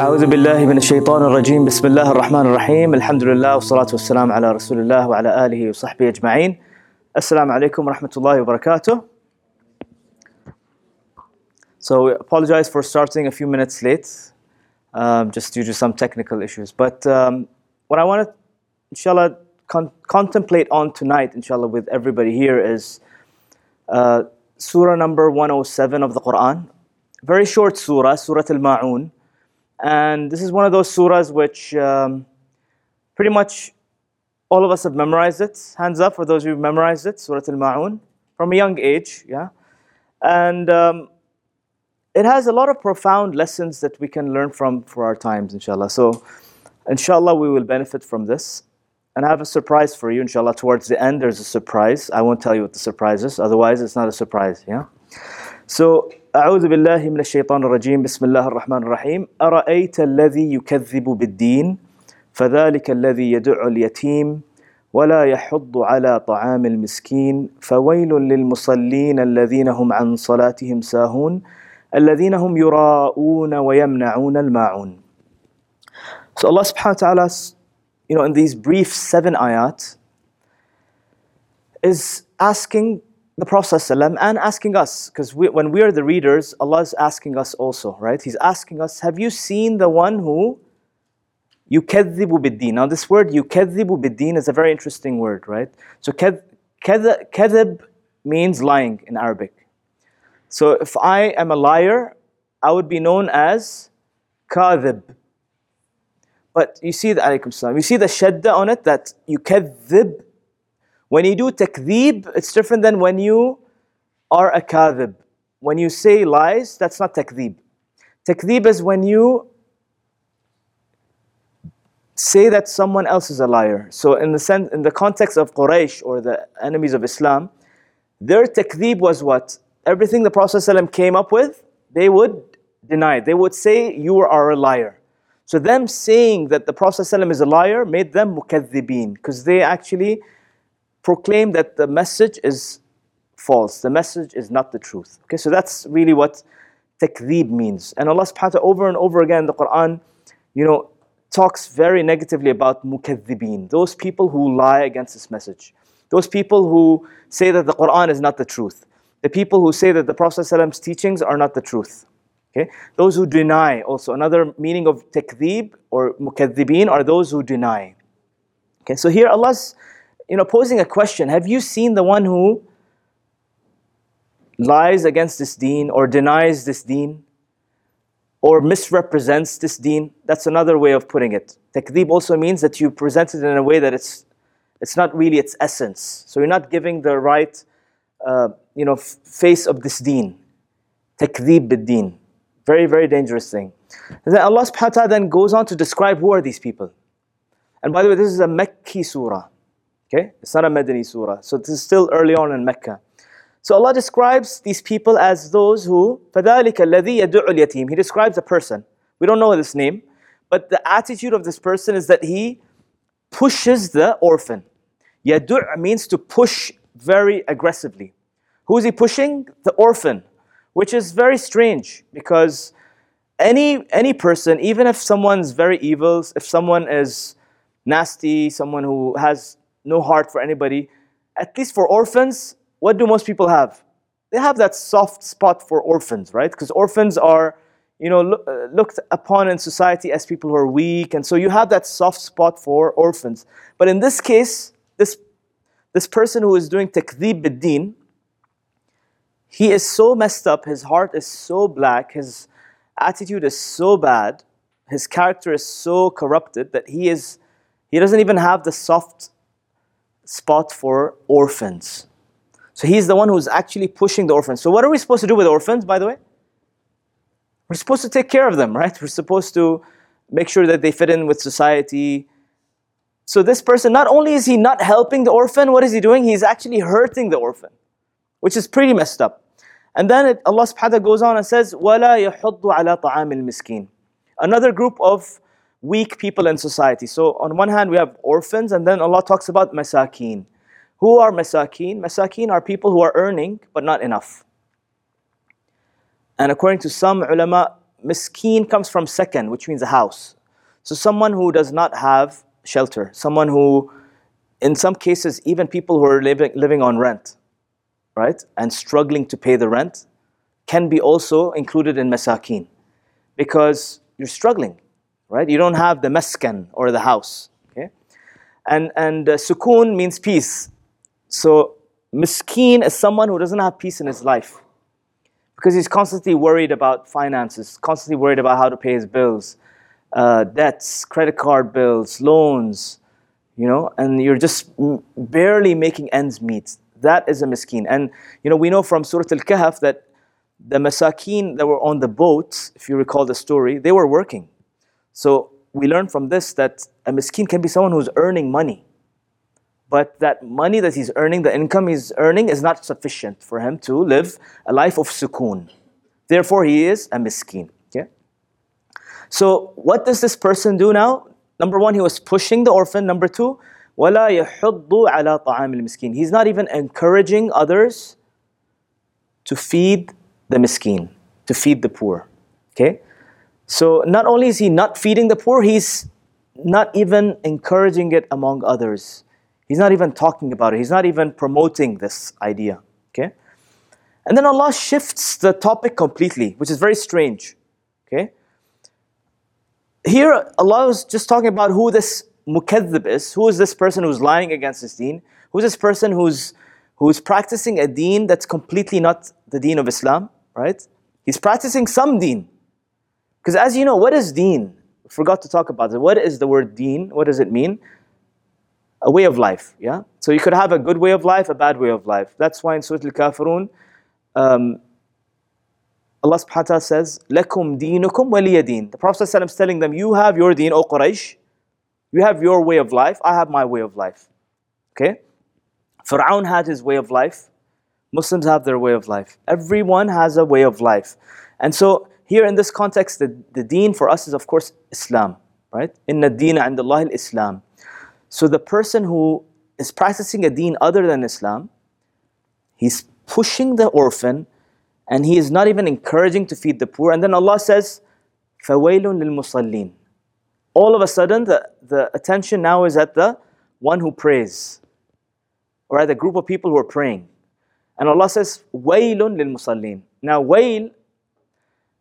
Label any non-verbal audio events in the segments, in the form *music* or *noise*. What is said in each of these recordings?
أعوذ بالله من الشيطان الرجيم بسم الله الرحمن الرحيم الحمد لله والصلاة والسلام على رسول الله وعلى آله وصحبه أجمعين السلام عليكم ورحمة الله وبركاته So we apologize for starting a few minutes late um, just due to some technical issues but um, what I want to inshallah con- contemplate on tonight inshallah with everybody here is uh, surah number 107 of the Quran very short surah surah al-ma'un and this is one of those surahs which um, pretty much all of us have memorized it. Hands up for those who've memorized it, Surah Al Ma'un, from a young age, yeah. And um, it has a lot of profound lessons that we can learn from for our times, inshallah. So, inshallah, we will benefit from this. And I have a surprise for you, inshallah. Towards the end, there's a surprise. I won't tell you what the surprise is, otherwise, it's not a surprise, yeah. So, أعوذ بالله من الشيطان الرجيم. بسم الله الرحمن الرحيم. أرأيت الذي يكذب بالدين؟ فذلك الذي يدع اليتيم ولا يحض على طعام المسكين. فويل للمصلين الذين هم عن صلاتهم ساهون الذين هم يراءون ويمنعون الماعون. So Allah subhanahu wa ta'ala, you know, in these brief seven ayat, is asking the Prophet ﷺ and asking us, because we, when we are the readers, Allah is asking us also, right? He's asking us, have you seen the one who yukadhibu biddeen? Now this word yukadhibu biddeen is a very interesting word, right? So kadhib means lying in Arabic. So if I am a liar, I would be known as kadhib. But you see the alaykum you see the shadda on it that yukadhib when you do takdhib, it's different than when you are a kadhib. When you say lies, that's not takdhib. Takdhib is when you say that someone else is a liar. So in the sense, in the context of Quraysh or the enemies of Islam, their takdhib was what? Everything the Prophet ﷺ came up with, they would deny. They would say, you are a liar. So them saying that the Prophet ﷺ is a liar made them mukaththibeen, because they actually proclaim that the message is false. The message is not the truth. Okay, so that's really what takdhib means. And Allah subhanahu wa ta'ala over and over again in the Quran, you know, talks very negatively about mukaththibeen, those people who lie against this message. Those people who say that the Quran is not the truth. The people who say that the Prophet's teachings are not the truth. Okay? Those who deny also. Another meaning of takdhib or mukaththibeen are those who deny. Okay, so here Allah's you know, posing a question. Have you seen the one who lies against this deen or denies this deen? or misrepresents this deen. That's another way of putting it. Takdeeb also means that you present it in a way that it's, it's not really its essence. So you're not giving the right uh, you know, face of this deen. Takdeeb bid-deen. Very, very dangerous thing. And then Allah subhanahu wa ta'ala then goes on to describe who are these people. And by the way, this is a Mekki surah. Okay? It's not a Madani surah. So this is still early on in Mecca. So Allah describes these people as those who فَذَلِكَ الَّذِي يَدُعُ الْيَتِيمِ He describes a person. We don't know his name, but the attitude of this person is that he pushes the orphan. يَدُعْ means to push very aggressively. Who is he pushing? The orphan, which is very strange because any any person, even if someone's very evil, if someone is nasty, someone who has no heart for anybody, at least for orphans, what do most people have? They have that soft spot for orphans, right? Because orphans are, you know, uh, looked upon in society as people who are weak, and so you have that soft spot for orphans. But in this case, this this person who is doing takdhib bid-din, he is so messed up, his heart is so black, his attitude is so bad, his character is so corrupted that he is he doesn't even have the soft spot for orphans. So he's the one who's actually pushing the orphans. So what are we supposed to do with orphans, by the way? We're supposed to take care of them, right? We're supposed to make sure that they fit in with society. So this person, not only is he not helping the orphan, what is he doing? He's actually hurting the orphan, which is pretty messed up. And then it, Allah subhanahu wa ta'ala goes on and says, وَلَا يَحُضُّ عَلَى طَعَامِ الْمِسْكِينِ Another group of weak people in society. So on one hand, we have orphans, and then Allah talks about masakeen. Who are masakeen? Masakeen are people who are earning but not enough. And according to some ulama, miskeen comes from second, which means a house. So someone who does not have shelter, someone who, in some cases, even people who are living, living on rent, right, and struggling to pay the rent, can be also included in masakin because you're struggling, right? You don't have the maskan or the house, okay? And, and uh, sukun means peace. So miskeen is someone who doesn't have peace in his life because he's constantly worried about finances, constantly worried about how to pay his bills, uh, debts, credit card bills, loans, you know, and you're just barely making ends meet. That is a miskeen. And, you know, we know from Surah Al-Kahf that the masakin that were on the boat, if you recall the story, they were working. So we learn from this that a miskin can be someone who's earning money. But that money that he's earning, the income he's earning, is not sufficient for him to live a life of sukoon. Therefore, he is a miskin. Okay? So, what does this person do now? Number one, he was pushing the orphan. Number two, وَلَا يَحُضُّ عَلَى طَعَامِ الْمِسْكِينِ He's not even encouraging others to feed the miskin, to feed the poor. Okay? So not only is he not feeding the poor, he's not even encouraging it among others. He's not even talking about it. He's not even promoting this idea. Okay? And then Allah shifts the topic completely, which is very strange. Okay? Here, Allah is just talking about who this mukadhib is. Who is this person who's lying against his deen? Who's this person who's, who's practicing a deen that's completely not the deen of Islam, right? He's practicing some deen. Because as you know, what is deen? Forgot to talk about it. What is the word deen? What does it mean? A way of life, yeah? So you could have a good way of life, a bad way of life. That's why in Surah Al-Kafirun, um, Allah subhanahu wa ta'ala says, لَكُمْ دِينُكُمْ وَلِيَ دِينُ The Prophet is telling them, you have your deen, O Quraysh. You have your way of life, I have my way of life. Okay? Fir'aun had his way of life. Muslims have their way of life. Everyone has a way of life. And so here in this context, the, the deen for us is of course Islam, right? Inna deena and Allah Islam. So the person who is practicing a deen other than Islam, he's pushing the orphan and he is not even encouraging to feed the poor. And then Allah says, فَوَيْلٌ لِلْمُصَلِّينَ All of a sudden, the, the attention now is at the one who prays, or at the group of people who are praying. And Allah says, وَيْلٌ لِلْمُصَلِّينَ Now, wail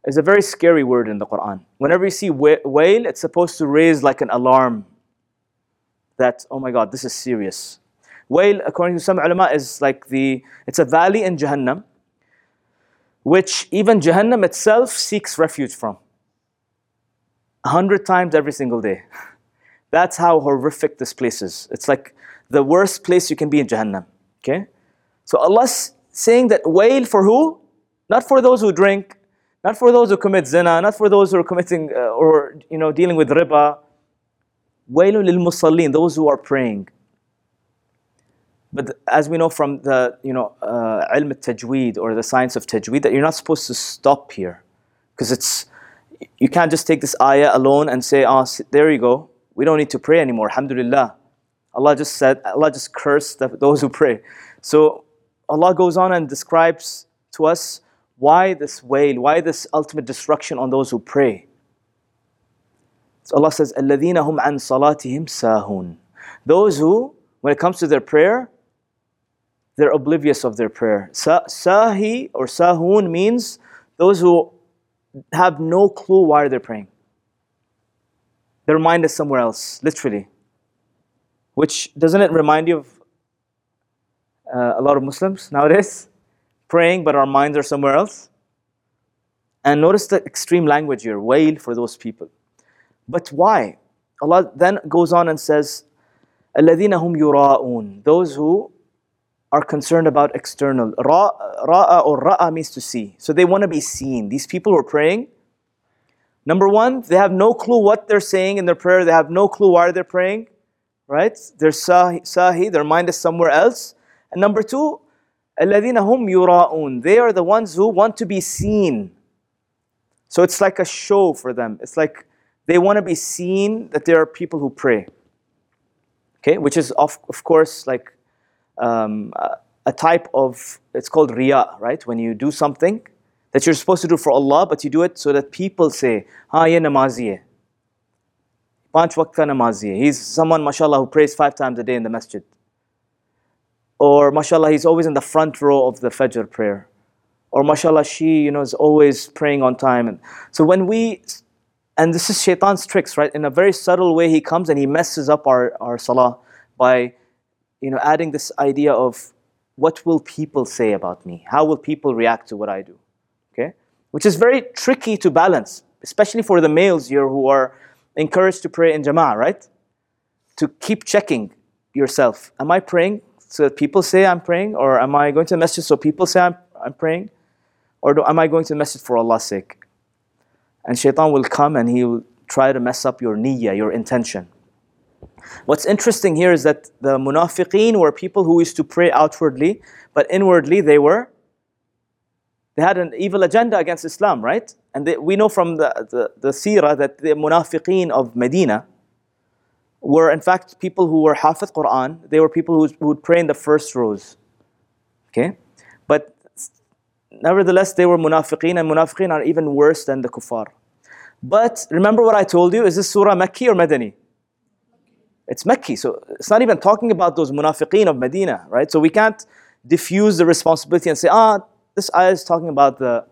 is a very scary word in the Quran. Whenever you see wail, it's supposed to raise like an alarm that, oh my God, this is serious. Wail, according to some ulama, is like the, it's a valley in Jahannam, which even Jahannam itself seeks refuge from. A hundred times every single day. *laughs* That's how horrific this place is. It's like the worst place you can be in Jahannam. Okay? So Allah's saying that wail for who? Not for those who drink, not for those who commit zina, not for those who are committing uh, or you know dealing with riba. Wailun lil musallin, those who are praying. But as we know from the you know uh, tajweed or the science of tajweed, that you're not supposed to stop here, because it's you can't just take this ayah alone and say, "Oh, there you go. We don't need to pray anymore." Alhamdulillah. Allah just said, Allah just cursed those who pray. So Allah goes on and describes to us why this wail? Why this ultimate destruction on those who pray? So Allah says, الَّذِينَ هُمْ عَنْ صَلَاتِهِمْ سَاهُونَ Those who, when it comes to their prayer, they're oblivious of their prayer. sahi or sahun means those who have no clue why they're praying. Their mind is somewhere else, literally. Which doesn't it remind you of uh, a lot of Muslims nowadays? praying, but our minds are somewhere else. And notice the extreme language here wail for those people. But why? Allah then goes on and says, الَّذِينَ هُمْ يُرَاءُونَ Those who are concerned about external. Ra'a or ra'a means to see. So they want to be seen. These people who are praying, number one, they have no clue what they're saying in their prayer. They have no clue why they're praying, right? They're sahi, sahi their mind is somewhere else. And number two, الَّذِينَ هُمْ يُرَاءُونَ They are the ones who want to be seen. So it's like a show for them. It's like they want to be seen that there are people who pray. Okay, which is of, of course like um, a, a type of, it's called riya, right? When you do something that you're supposed to do for Allah, but you do it so that people say, Ha, ye namazi hai. Panch waqt ka namazi hai. He's someone, mashallah, who prays five times a day in the masjid. Or, mashallah, he's always in the front row of the Fajr prayer. Or, mashallah, she, you know, is always praying on time. And so when we, and this is shaitan's tricks, right? In a very subtle way, he comes and he messes up our, our salah by, you know, adding this idea of what will people say about me? How will people react to what I do? Okay? Which is very tricky to balance, especially for the males here who are encouraged to pray in jama'ah, right? To keep checking yourself. Am I praying so that people say I'm praying? Or am I going to the masjid so people say I'm, I'm praying? Or do, am I going to the masjid for Allah's sake? And shaitan will come and he will try to mess up your niyyah, your intention. What's interesting here is that the munafiqeen were people who used to pray outwardly, but inwardly they were, they had an evil agenda against Islam, right? And they, we know from the, the, the seerah that the munafiqeen of Medina were in fact people who were hafiz Quran. They were people who, would pray in the first rows. Okay? But nevertheless, they were munafiqeen, and munafiqeen are even worse than the kuffar. But remember what I told you? Is this surah Makki or Madani? It's Mekki, so it's not even talking about those munafiqeen of Medina, right? So we can't diffuse the responsibility and say, ah, this ayah is talking about the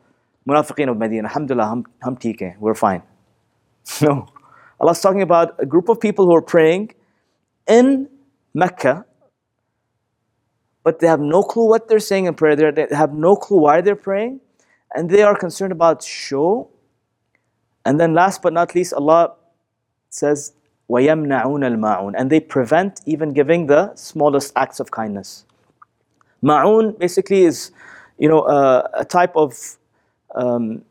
munafiqeen of Medina. Alhamdulillah, hum, hum we're fine. *laughs* No. Allah's talking about a group of people who are praying in Mecca, but they have no clue what they're saying in prayer. They have no clue why they're praying, and they are concerned about show. And then, last but not least, Allah says, وَيَمْنَعُونَ الْمَاعُونَ And they prevent even giving the smallest acts of kindness. Ma'un basically is, you know, uh, a type of, um,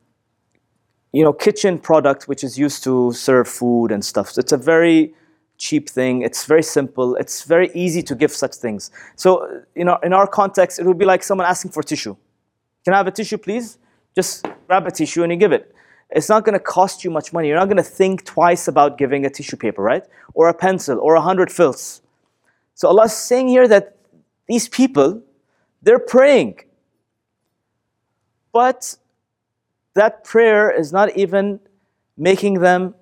you know, kitchen product which is used to serve food and stuff. So it's a very cheap thing. It's very simple. It's very easy to give such things. So, you know, in our context, it would be like someone asking for tissue. Can I have a tissue, please? Just grab a tissue and you give it it's not going to cost you much money. You're not going to think twice about giving a tissue paper, right? Or a pencil or a hundred fils. So Allah is saying here that these people, they're praying. But that prayer is not even making them,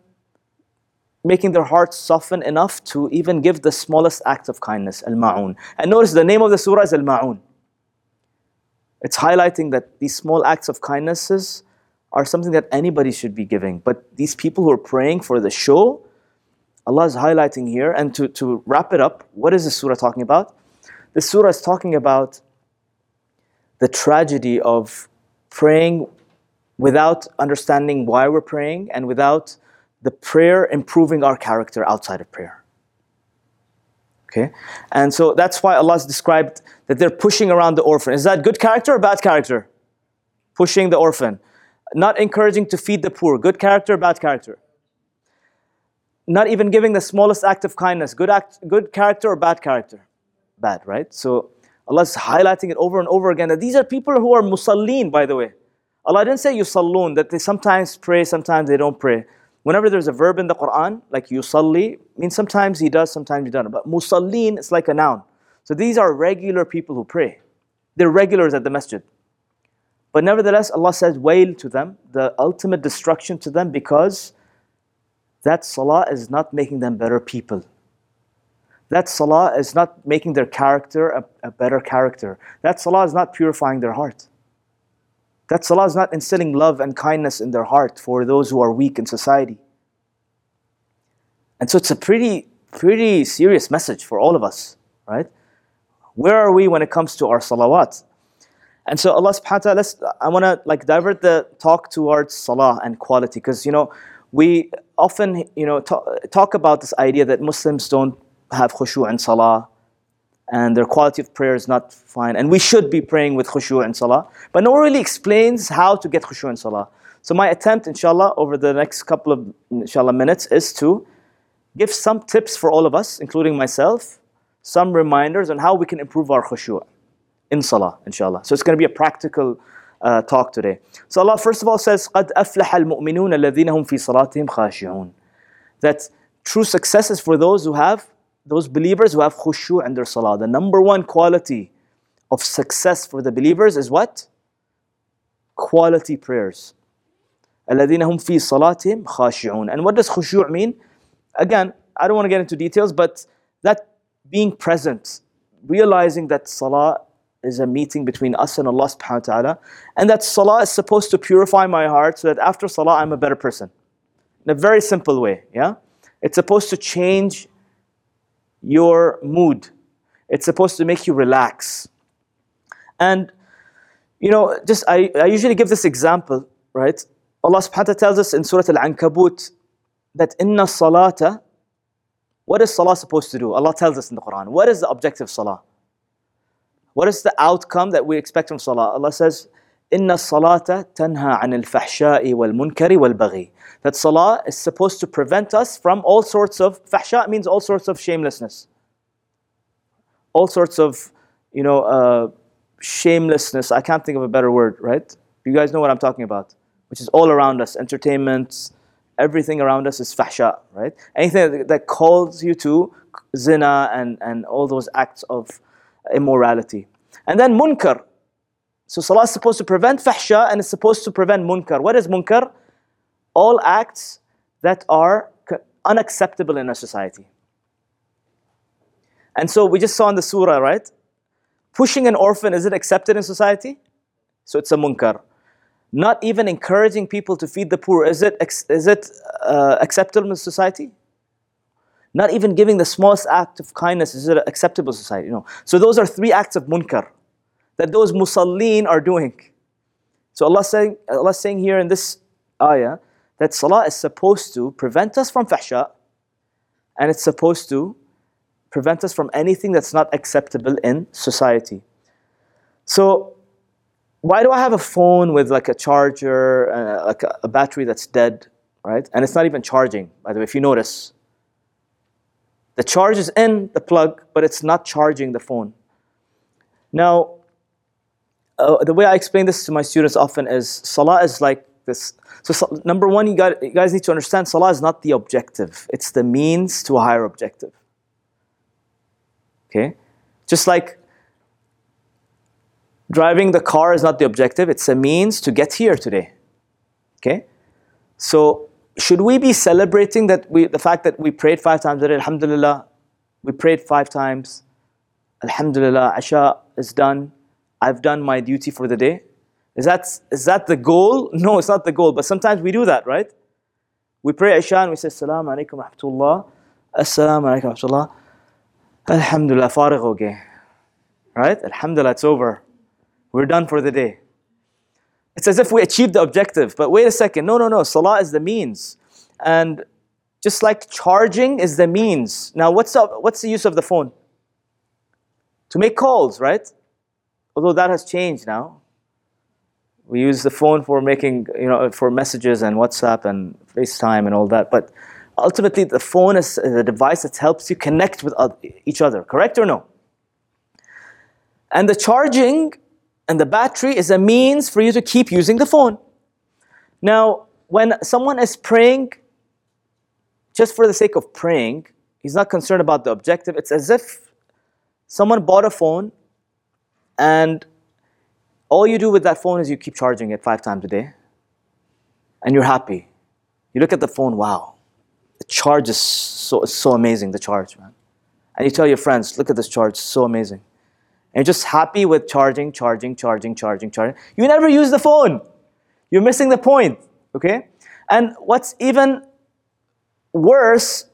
making their hearts soften enough to even give the smallest act of kindness, al-ma'un. And notice the name of the surah is al-ma'un. It's highlighting that these small acts of kindnesses are something that anybody should be giving. But these people who are praying for the show, Allah is highlighting here. And to, to wrap it up, what is this surah talking about? The surah is talking about the tragedy of praying without understanding why we're praying and without the prayer improving our character outside of prayer. Okay? And so that's why Allah has described that they're pushing around the orphan. Is that good character or bad character? Pushing the orphan. Not encouraging to feed the poor. Good character, or bad character. Not even giving the smallest act of kindness. Good, act, good character or bad character? Bad, right? So Allah is highlighting it over and over again that these are people who are musallin, by the way. Allah didn't say yusallun, that they sometimes pray, sometimes they don't pray. Whenever there's a verb in the Quran, like yusalli, means sometimes he does, sometimes he doesn't. But musallin is like a noun. So these are regular people who pray. They're regulars at the masjid. But nevertheless, Allah says, wail to them, the ultimate destruction to them, because that salah is not making them better people. That salah is not making their character a, a better character. That salah is not purifying their heart. That salah is not instilling love and kindness in their heart for those who are weak in society. And so it's a pretty, pretty serious message for all of us, right? Where are we when it comes to our salawat? And so Allah subhanahu wa ta'ala, let's, I want to like divert the talk towards salah and quality because, you know, we often, you know, talk, talk about this idea that Muslims don't have khushu' and salah and their quality of prayer is not fine. And we should be praying with khushu' and salah. But no one really explains how to get khushu' and salah. So my attempt, inshallah, over the next couple of, inshallah, minutes is to give some tips for all of us, including myself, some reminders on how we can improve our khushu' in salah, inshallah. So it's going to be a practical uh, talk today. So Allah first of all says, قَدْ أَفْلَحَ الْمُؤْمِنُونَ الَّذِينَ هُمْ فِي صَلَاتِهِمْ خَاشِعُونَ That true success is for those who have, those believers who have khushu' in their salah. The number one quality of success for the believers is what? quality prayers. الذين هم في صلاتهم خاشعون. And what does khushu' mean? Again, I don't want to get into details, but that being present, realizing that salah is a meeting between us and Allah subhanahu wa ta'ala, and that salah is supposed to purify my heart so that after salah I'm a better person. In a very simple way, yeah? It's supposed to change your mood. It's supposed to make you relax. And you know, just I, I usually give this example, right? Allah subhanahu wa ta'ala tells us in Surah Al-Ankabut that inna salata, what is salah supposed to do? Allah tells us in the Quran. What is the objective of salah? What is the outcome that we expect from salah? Allah says, Inna salata tanha anil fahsha'i wal munkari wal. That salah is supposed to prevent us from all sorts of, fahsha means all sorts of shamelessness. All sorts of, you know, uh, shamelessness. I can't think of a better word, right? You guys know what I'm talking about, which is all around us. Entertainment, everything around us is fahsha, right? Anything that calls you to zina and, and all those acts of immorality. And then munkar. So salah is supposed to prevent fahsha and it's supposed to prevent munkar. What is munkar? All acts that are unacceptable in a society. And so we just saw in the surah, right? Pushing an orphan, is it accepted in society? So it's a munkar. Not even encouraging people to feed the poor, is it, is it uh, acceptable in society? Not even giving the smallest act of kindness is it acceptable in society? Know. So those are three acts of munkar that those musallin are doing. So Allah saying, Allah saying here in this ayah that salah is supposed to prevent us from fahsha and it's supposed to prevent us from anything that's not acceptable in society. So why do I have a phone with like a charger, uh, like a, a battery that's dead, right? And it's not even charging, by the way, if you notice. The charge is in the plug, but it's not charging the phone. Now, uh, the way I explain this to my students often is Salah is like this. So, number one, you, got, you guys need to understand Salah is not the objective, it's the means to a higher objective. Okay? Just like driving the car is not the objective, it's a means to get here today. Okay? So, should we be celebrating that we, the fact that we prayed five times a? Alhamdulillah, we prayed five times. Alhamdulillah, Isha is done. I've done my duty for the day. Is that, is that the goal? *laughs* No, it's not the goal. But sometimes we do that, right? We pray Isha and we say, Assalamu alaikum rahmatullah. Assalamu alaikum rahmatullah. Alhamdulillah, farigh ho Right? Alhamdulillah, it's over. We're done for the day. It's as if we achieved the objective. But wait a second. No, no, no. Salah is the means. And just like charging is the means. Now, what's what's the use of the phone? To make calls, right? Although that has changed now. We use the phone for making, you know, for messages and WhatsApp and FaceTime and all that. But ultimately, the phone is a device that helps you connect with each other. Correct or no? And the charging and the battery is a means for you to keep using the phone. Now, when someone is praying just for the sake of praying, he's not concerned about the objective. It's as if someone bought a phone and all you do with that phone is you keep charging it five times a day and you're happy. You look at the phone, wow, the charge is so, so amazing, the charge, man. And you tell your friends, look at this charge, so amazing and you're just happy with charging, charging, charging, charging, charging. You never use the phone. You're missing the point, okay? And what's even worse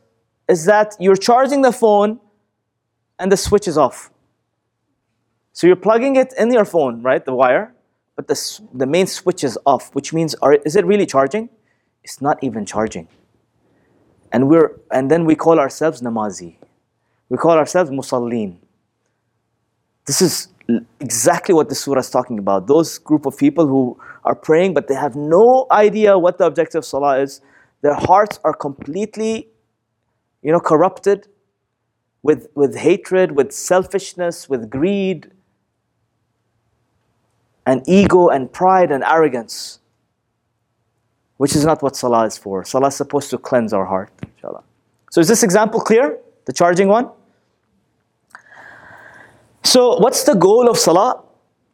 is that you're charging the phone and the switch is off. So you're plugging it in your phone, right, the wire, but the, the main switch is off, which means are, is it really charging? It's not even charging. And, we're, and then we call ourselves namazi. We call ourselves musallin. This is exactly what the surah is talking about. Those group of people who are praying, but they have no idea what the objective of salah is. Their hearts are completely, you know, corrupted with, with hatred, with selfishness, with greed, and ego, and pride, and arrogance, which is not what salah is for. Salah is supposed to cleanse our heart, inshallah. So is this example clear? The charging one? So, what's the goal of salah?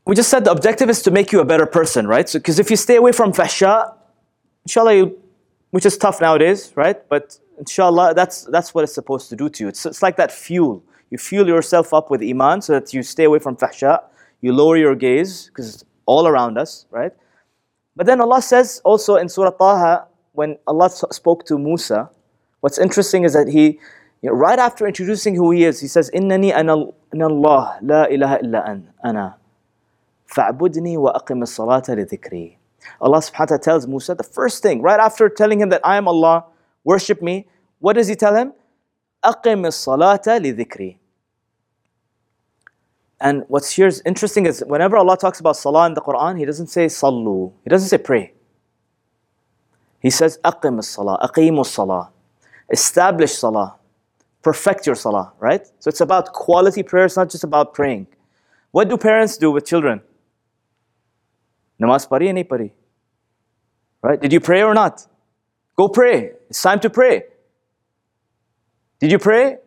we just said the objective is to make you a better person, right? So, because if you stay away from fahsha, inshallah, you, which is tough nowadays, right? But inshallah, that's, that's what it's supposed to do to you. It's, it's like that fuel. You fuel yourself up with iman so that you stay away from fahsha You lower your gaze because it's all around us, right? But then Allah says also in Surah Taha, when Allah spoke to Musa, what's interesting is that he, you know, right after introducing who he is, he says, إِنَّنِي أَنَا اللَّهِ لَا إِلَهَ إِلَّا أَنَا فَاعْبُدْنِي وَأَقِمِ الصَّلَاةَ لِذِكْرِي Allah subhanahu wa ta'ala tells Musa, the first thing, right after telling him that I am Allah, worship me, what does he tell him? أَقِمِ الصَّلَاةَ لِذِكْرِي and what's here is interesting is whenever Allah talks about salah in the Quran, He doesn't say salu. He doesn't say pray. He says aqim salah, aqimu salah, establish salah, perfect your salah, right? So it's about quality prayer, it's not just about praying. What do parents do with children? Namaz pari nahi pari. Right? Did you pray or not? Go pray. It's time to pray. Did you pray?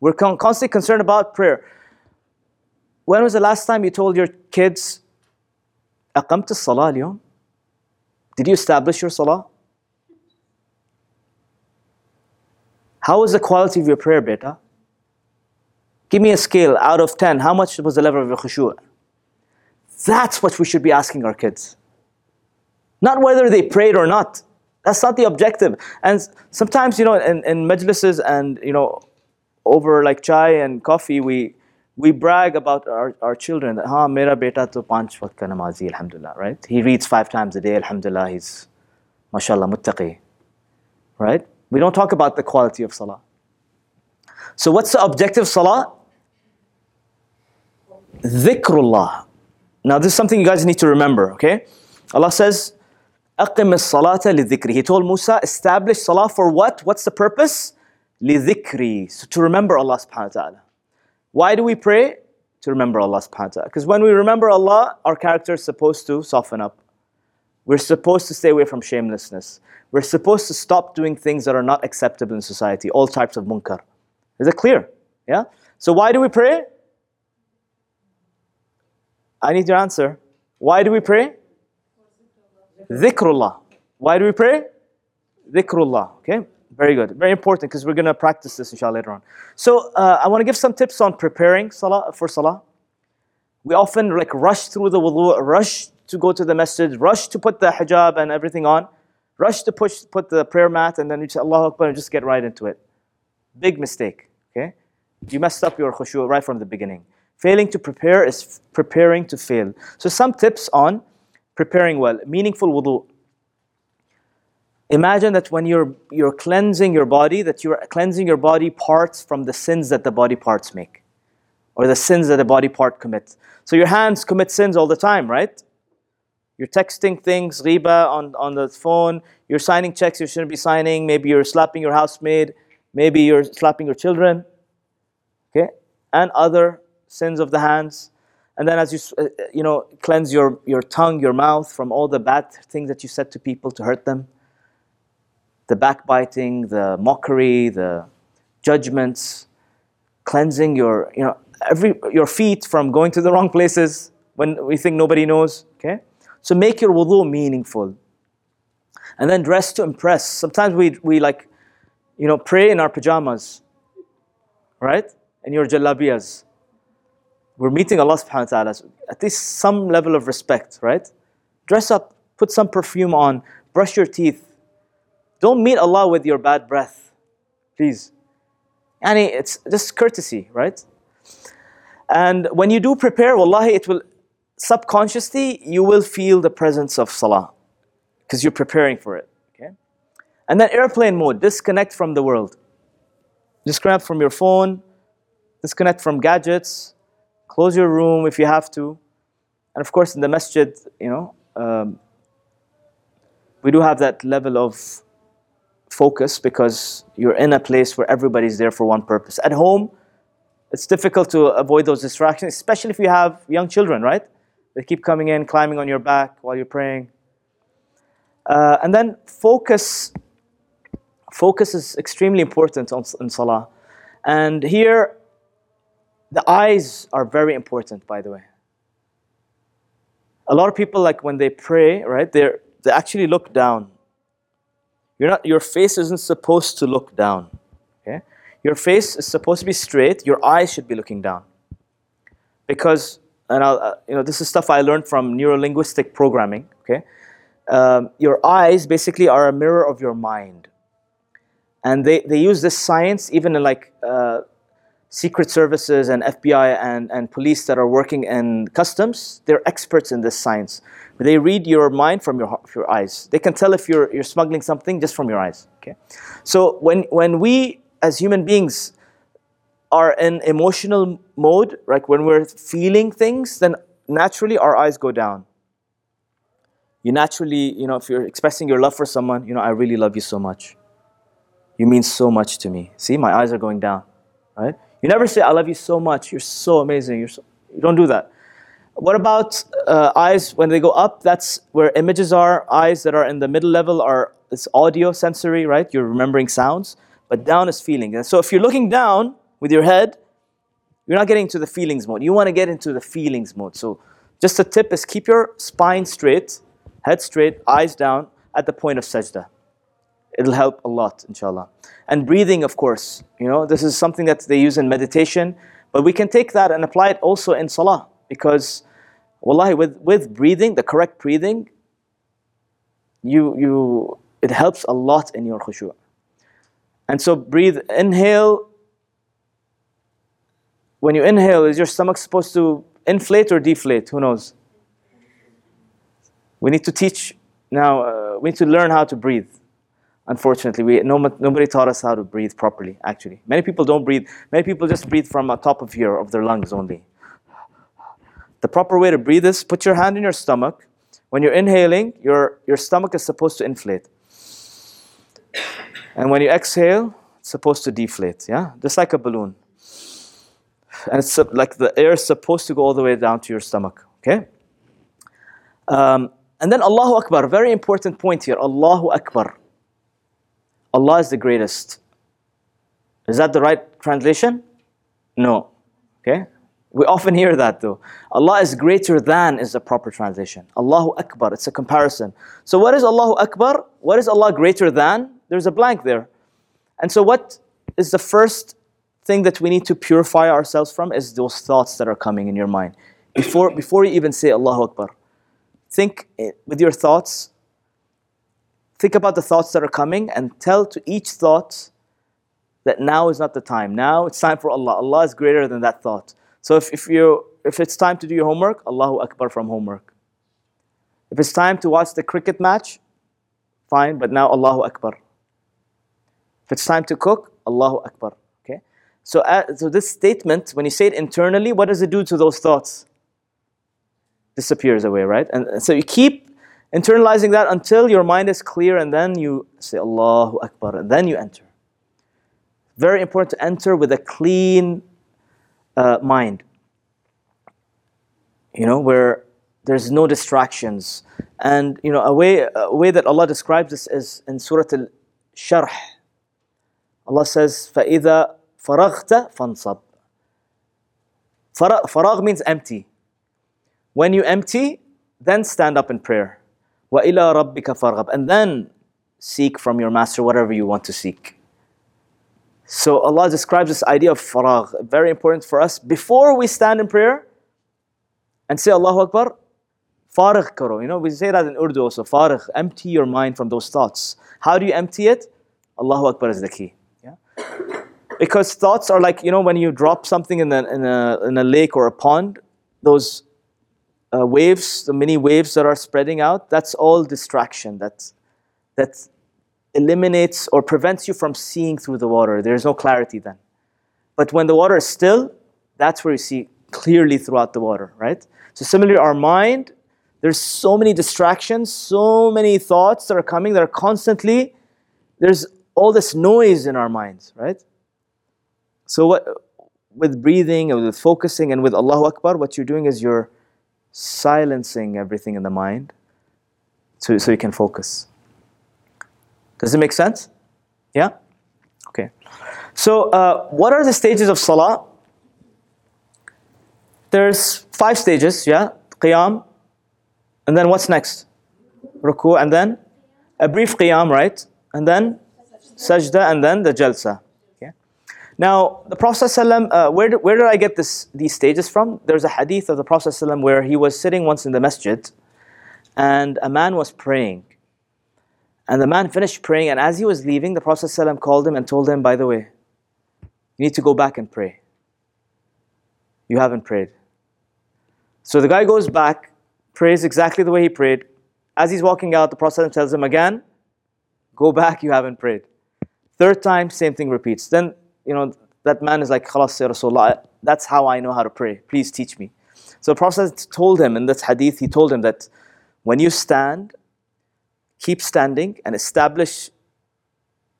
We're constantly concerned about prayer. When was the last time you told your kids, أقمت الصلاة اليوم? Did you establish your salah? How was the quality of your prayer, beta? Give me a scale out of 10. How much was the level of your khushu'? That's what we should be asking our kids. Not whether they prayed or not. That's not the objective. And sometimes, you know, in, in majlises and, you know, over like chai and coffee, we, we brag about our, our children that, ha, mera beta to panch waqt ka namazi, alhamdulillah, right? He reads five times a day, alhamdulillah, he's, mashallah, muttaqi, right? We don't talk about the quality of salah. So what's the objective of salah? Dhikrullah. Now this is something you guys need to remember, okay? Allah says, أقم الصلاة لذكري. He told Musa, establish salah for what? What's the purpose? لذكري. So to remember Allah subhanahu wa ta'ala. Why do we pray? To remember Allah subhanahu wa ta'ala. Because when we remember Allah, our character is supposed to soften up. We're supposed to stay away from shamelessness. We're supposed to stop doing things that are not acceptable in society, all types of munkar. Is it clear? Yeah? So why do we pray? I need your answer. Why do we pray? Dhikrullah. Why do we pray? Dhikrullah. Okay? Very good. Very important because we're going to practice this inshallah later on. So uh, I want to give some tips on preparing salah for salah. We often like rush through the wudu, rush to go to the masjid, rush to put the hijab and everything on, rush to push put the prayer mat and then you say Allah Akbar and just get right into it. Big mistake. Okay? You messed up your khushu right from the beginning. Failing to prepare is preparing to fail. So some tips on preparing well. Meaningful wudu. Imagine that when you're, you're cleansing your body, that you're cleansing your body parts from the sins that the body parts make. Or the sins that the body part commits. So your hands commit sins all the time, right? You're texting things, riba on, on the phone. You're signing checks you shouldn't be signing. Maybe you're slapping your housemaid. Maybe you're slapping your children. Okay? And other sins of the hands. And then as you, uh, you know, cleanse your, your tongue, your mouth from all the bad things that you said to people to hurt them. The backbiting, the mockery, the judgments, cleansing your, you know, every, your feet from going to the wrong places when we think nobody knows, okay? So make your wudu meaningful. And then dress to impress. Sometimes we, we like, you know, pray in our pajamas, right? In your jalabiyas we're meeting Allah subhanahu wa ta'ala, at least some level of respect, right? Dress up, put some perfume on, brush your teeth. Don't meet Allah with your bad breath, please. And it's just courtesy, right? And when you do prepare, wallahi, it will subconsciously you will feel the presence of salah because you're preparing for it. Okay? And then airplane mode, disconnect from the world. Disconnect from your phone, disconnect from gadgets, Close your room if you have to. And of course, in the masjid, you know, um, we do have that level of focus because you're in a place where everybody's there for one purpose. At home, it's difficult to avoid those distractions, especially if you have young children, right? They keep coming in, climbing on your back while you're praying. Uh, and then focus. Focus is extremely important in Salah. And here, the eyes are very important, by the way. a lot of people like when they pray, right? They they actually look down. You're not. Your face isn't supposed to look down. Okay. Your face is supposed to be straight. Your eyes should be looking down. Because and I'll, uh, you know this is stuff I learned from neurolinguistic programming. Okay. Um, your eyes basically are a mirror of your mind, and they they use this science even in like. Uh, secret services and FBI and, and police that are working in customs, they're experts in this science. They read your mind from your, your eyes. They can tell if you're, you're smuggling something just from your eyes. Okay? So when, when we, as human beings, are in emotional mode, like when we're feeling things, then naturally our eyes go down. You naturally, you know, if you're expressing your love for someone, you know, I really love you so much. You mean so much to me. See, my eyes are going down, right? You never say, I love you so much. You're so amazing. You're so, you don't do that. What about uh, eyes when they go up? That's where images are. Eyes that are in the middle level are it's audio sensory, right? You're remembering sounds. But down is feeling. And so if you're looking down with your head, you're not getting into the feelings mode. You want to get into the feelings mode. So just a tip is keep your spine straight, head straight, eyes down at the point of sajda. It'll help a lot, inshallah. And breathing, of course, you know, this is something that they use in meditation, but we can take that and apply it also in salah because, wallahi, with, with breathing, the correct breathing, you, you, it helps a lot in your khushu'. And so breathe, inhale. When you inhale, is your stomach supposed to inflate or deflate? Who knows? We need to teach now, uh, we need to learn how to breathe. Unfortunately, we, no, nobody taught us how to breathe properly, actually. Many people don't breathe. Many people just breathe from the top of here, of their lungs only. The proper way to breathe is put your hand in your stomach. When you're inhaling, your, your stomach is supposed to inflate. And when you exhale, it's supposed to deflate, yeah? Just like a balloon. And it's like the air is supposed to go all the way down to your stomach, okay? Um, and then Allahu Akbar, very important point here. Allahu Akbar. Allah is the greatest. Is that the right translation? No. Okay? We often hear that though. Allah is greater than is the proper translation. Allahu Akbar, it's a comparison. So what is Allahu Akbar? What is Allah greater than? There's a blank there. And so what is the first thing that we need to purify ourselves from is those thoughts that are coming in your mind. Before, before you even say Allahu Akbar, think with your thoughts, think about the thoughts that are coming and tell to each thought that now is not the time. Now it's time for Allah. Allah is greater than that thought. So if, if, you, if it's time to do your homework, Allahu Akbar from homework. If it's time to watch the cricket match, fine, but now Allahu Akbar. If it's time to cook, Allahu Akbar. Okay? So, uh, so this statement, when you say it internally, what does it do to those thoughts? Disappears away, right? And so you keep internalizing that until your mind is clear and then you say Allahu Akbar and then you enter. Very important to enter with a clean uh, mind. You know, where there's no distractions. And you know, a way, a way that Allah describes this is in Surah Al-Sharh. Allah says, فَإِذَا فَرَغْتَ فَانْصَبْ Faragh means empty. When you empty, then stand up in prayer. وَإِلَىٰ رَبِّكَ فَارْغَبْ And then seek from your master whatever you want to seek. So Allah describes this idea of faragh, very important for us. Before we stand in prayer and say Allahu Akbar, faragh karo. You know, we say that in Urdu also, faragh, empty your mind from those thoughts. How do you empty it? Allahu Akbar is the key. Yeah? Because thoughts are like, you know, when you drop something in, the, in, a, in a lake or a pond, those uh, waves, the many waves that are spreading out, that's all distraction. That's, that eliminates or prevents you from seeing through the water. There's no clarity then. But when the water is still, that's where you see clearly throughout the water, right? So similarly, our mind, there's so many distractions, so many thoughts that are coming that are constantly, there's all this noise in our minds, right? So what with breathing and with focusing and with Allahu Akbar, what you're doing is you're silencing everything in the mind so, so you can focus. Does it make sense? Yeah? Okay. So, uh, what are the stages of salah? There's five stages, yeah? Qiyam, And then what's next? Ruku, and then a brief qiyam, right? And then sajda, and then the jalsa. Okay. Now, the Prophet ﷺ, uh, where, did, where did I get this, these stages from? There's a hadith of the Prophet ﷺ where he was sitting once in the masjid, and a man was praying. And the man finished praying, and as he was leaving, the Prophet ﷺ called him and told him, By the way, you need to go back and pray. You haven't prayed. So the guy goes back, prays exactly the way he prayed. As he's walking out, the Prophet tells him again, Go back, you haven't prayed. Third time, same thing repeats. Then, you know, that man is like, Khalas, Rasulullah, that's how I know how to pray. Please teach me. So the Prophet told him in this hadith, he told him that when you stand, keep standing and establish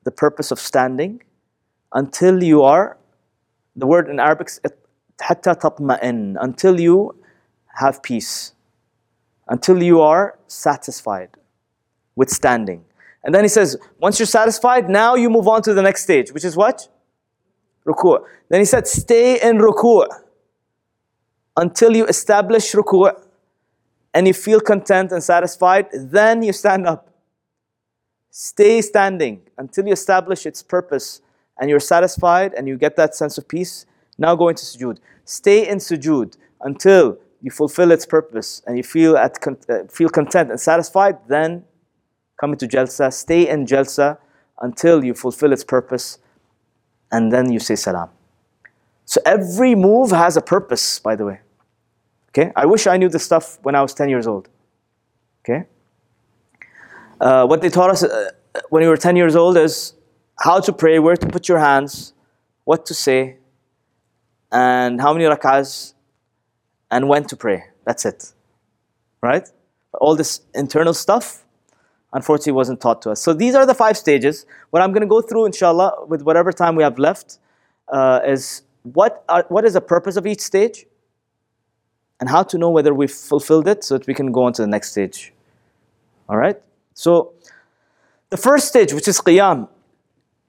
the purpose of standing until you are the word in Arabic until you have peace until you are satisfied with standing. And then he says once you're satisfied now you move on to the next stage which is what? Ruku' then he said stay in ruku' until you establish ruku' and you feel content and satisfied, then you stand up. Stay standing until you establish its purpose and you're satisfied and you get that sense of peace. Now go into sujood. Stay in sujood until you fulfill its purpose and you feel, at, uh, feel content and satisfied. Then come into jalsa. Stay in jalsa until you fulfill its purpose and then you say salam. So every move has a purpose, by the way. Okay? I wish I knew this stuff when I was 10 years old. Okay? Uh, what they taught us uh, when we were 10 years old is how to pray, where to put your hands, what to say, and how many rak'ahs, and when to pray. That's it. Right? All this internal stuff, unfortunately, wasn't taught to us. So these are the five stages. What I'm going to go through, inshallah, with whatever time we have left, uh, is what, are, what is the purpose of each stage, and how to know whether we've fulfilled it so that we can go on to the next stage. All right? So, the first stage, which is qiyam,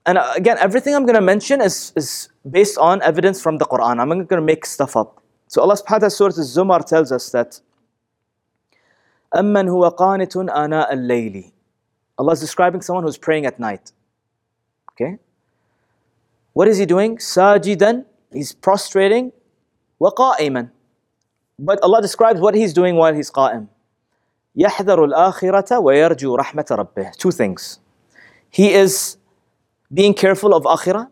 and uh, again, everything I'm going to mention is, is based on evidence from the Quran. I'm not going to make stuff up. So Allah subhanahu wa ta'ala, Surah Al-Zumar tells us that أَمَّنْ هُوَ قَانِتٌ آنَاءَ اللَّيْلِ Allah is describing someone who's praying at night. Okay? What is he doing? Sajidan, he's prostrating. وَقَائِمًا But Allah describes what he's doing while he's qa'im. يَحْذَرُ الْآخِرَةَ وَيَرْجُو رَحْمَةَ رَبِّهِ Two things. He is being careful of akhirah.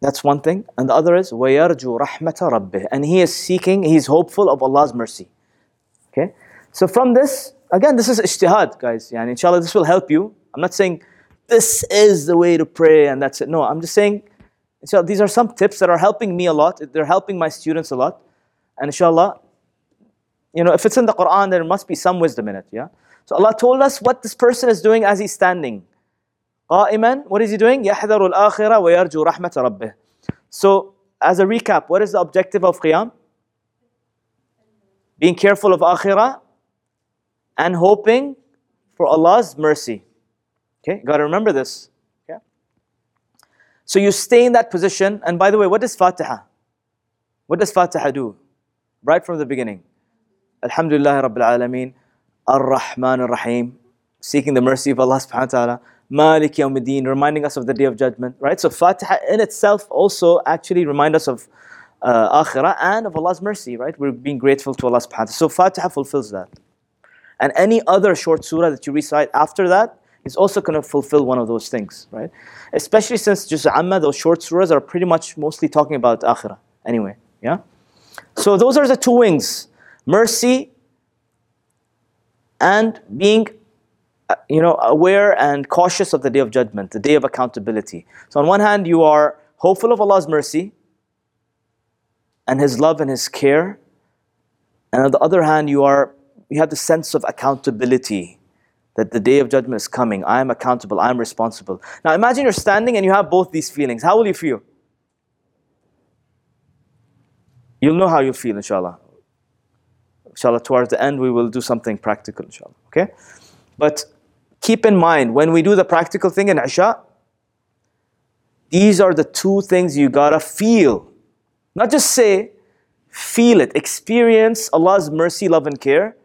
That's one thing. And the other is وَيَرْجُو رَحْمَةَ رَبِّهِ And he is seeking, he's hopeful of Allah's mercy. Okay? So from this, again, this is ijtihad, guys. Yani inshallah, this will help you. I'm not saying this is the way to pray and that's it. No, I'm just saying, inshallah, these are some tips that are helping me a lot. They're helping my students a lot. And inshallah, you know, if it's in the Quran, there must be some wisdom in it. Yeah? So Allah told us what this person is doing as he's standing. قائما, what is he doing? يحذر الآخرة ويرجو رحمة ربه. So, as a recap, what is the objective of Qiyam? Being careful of akhirah and hoping for Allah's mercy. Okay, got to remember this. Okay? So you stay in that position, and by the way, what is Fatiha? What does Fatiha do? Right from the beginning. Alhamdulillah Rabbil Alameen, Ar-Rahman Ar-Rahim, seeking the mercy of Allah subhanahu wa ta'ala. Malik Yawmiddin, reminding us of the Day of Judgment, right? So Fatiha in itself also actually remind us of uh, Akhirah and of Allah's mercy, right? We're being grateful to Allah subhanahu wa ta'ala. So Fatiha fulfills that. And any other short surah that you recite after that is also going to fulfill one of those things, right? Especially since Juz Amma, those short surahs are pretty much mostly talking about Akhirah anyway, yeah? So those are the two wings mercy and being uh, you know, aware and cautious of the day of judgment, the day of accountability. So on one hand, you are hopeful of Allah's mercy and His love and His care, and on the other hand, you are you have the sense of accountability that the day of judgment is coming. I am accountable. I am responsible. Now imagine you're standing and you have both these feelings. How will you feel? You'll know how you feel, inshallah. Inshallah, towards the end, we will do something practical, inshallah. Okay? But keep in mind when we do the practical thing in Isha, these are the two things you gotta feel. Not just say, feel it, experience Allah's mercy, love, and care,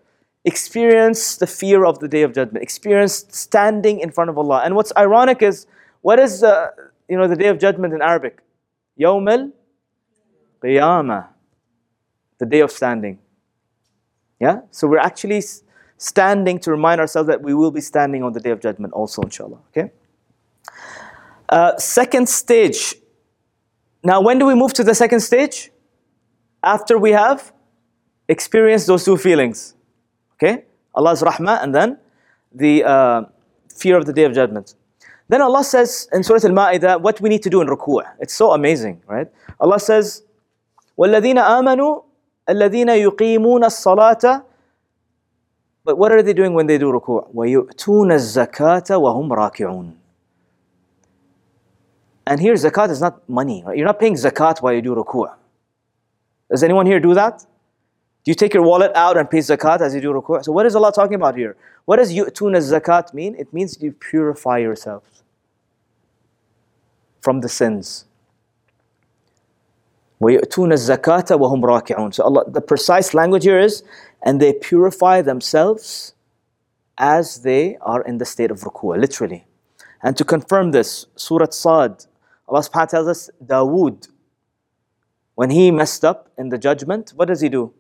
experience the fear of the day of judgment, experience standing in front of Allah. And what's ironic is, what is the, you know, the day of judgment in Arabic? Yawm al-Qiyamah, the day of standing. Yeah? So we're actually standing to remind ourselves that we will be standing on the day of judgment also, inshallah. Okay? Uh, second stage. Now, when do we move to the second stage? After we have experienced those two feelings. Okay? Allah's rahmah and then the uh, fear of the day of judgment. Then Allah says in Surah Al-Ma'idah what we need to do in ruku'. It's so amazing, right? Allah says, وَالَّذِينَ آمَنُوا الَّذِينَ يُقِيمُونَ الصَّلَاةَ But what are they doing when they do ruku'? وَيُؤْتُونَ الزَّكَاةَ وَهُمْ رَاكِعُونَ And here zakat is not money, right? You're not paying zakat while you do ruku'. Does anyone here do that? Do you take your wallet out and pay zakat as you do ruku'? So what is Allah talking about here? What does yu'tuna zakat mean? It means you purify yourselves from the sins. وَيُؤْتُونَ الزَّكَاةَ وَهُمْ رَاكِعُونَ So Allah, the precise language here is, and they purify themselves as they are in the state of ruku', literally. And to confirm this, Surah Sad, Allah subhanahu wa ta'ala tells us, Dawood, when he messed up in the judgment, what does he do?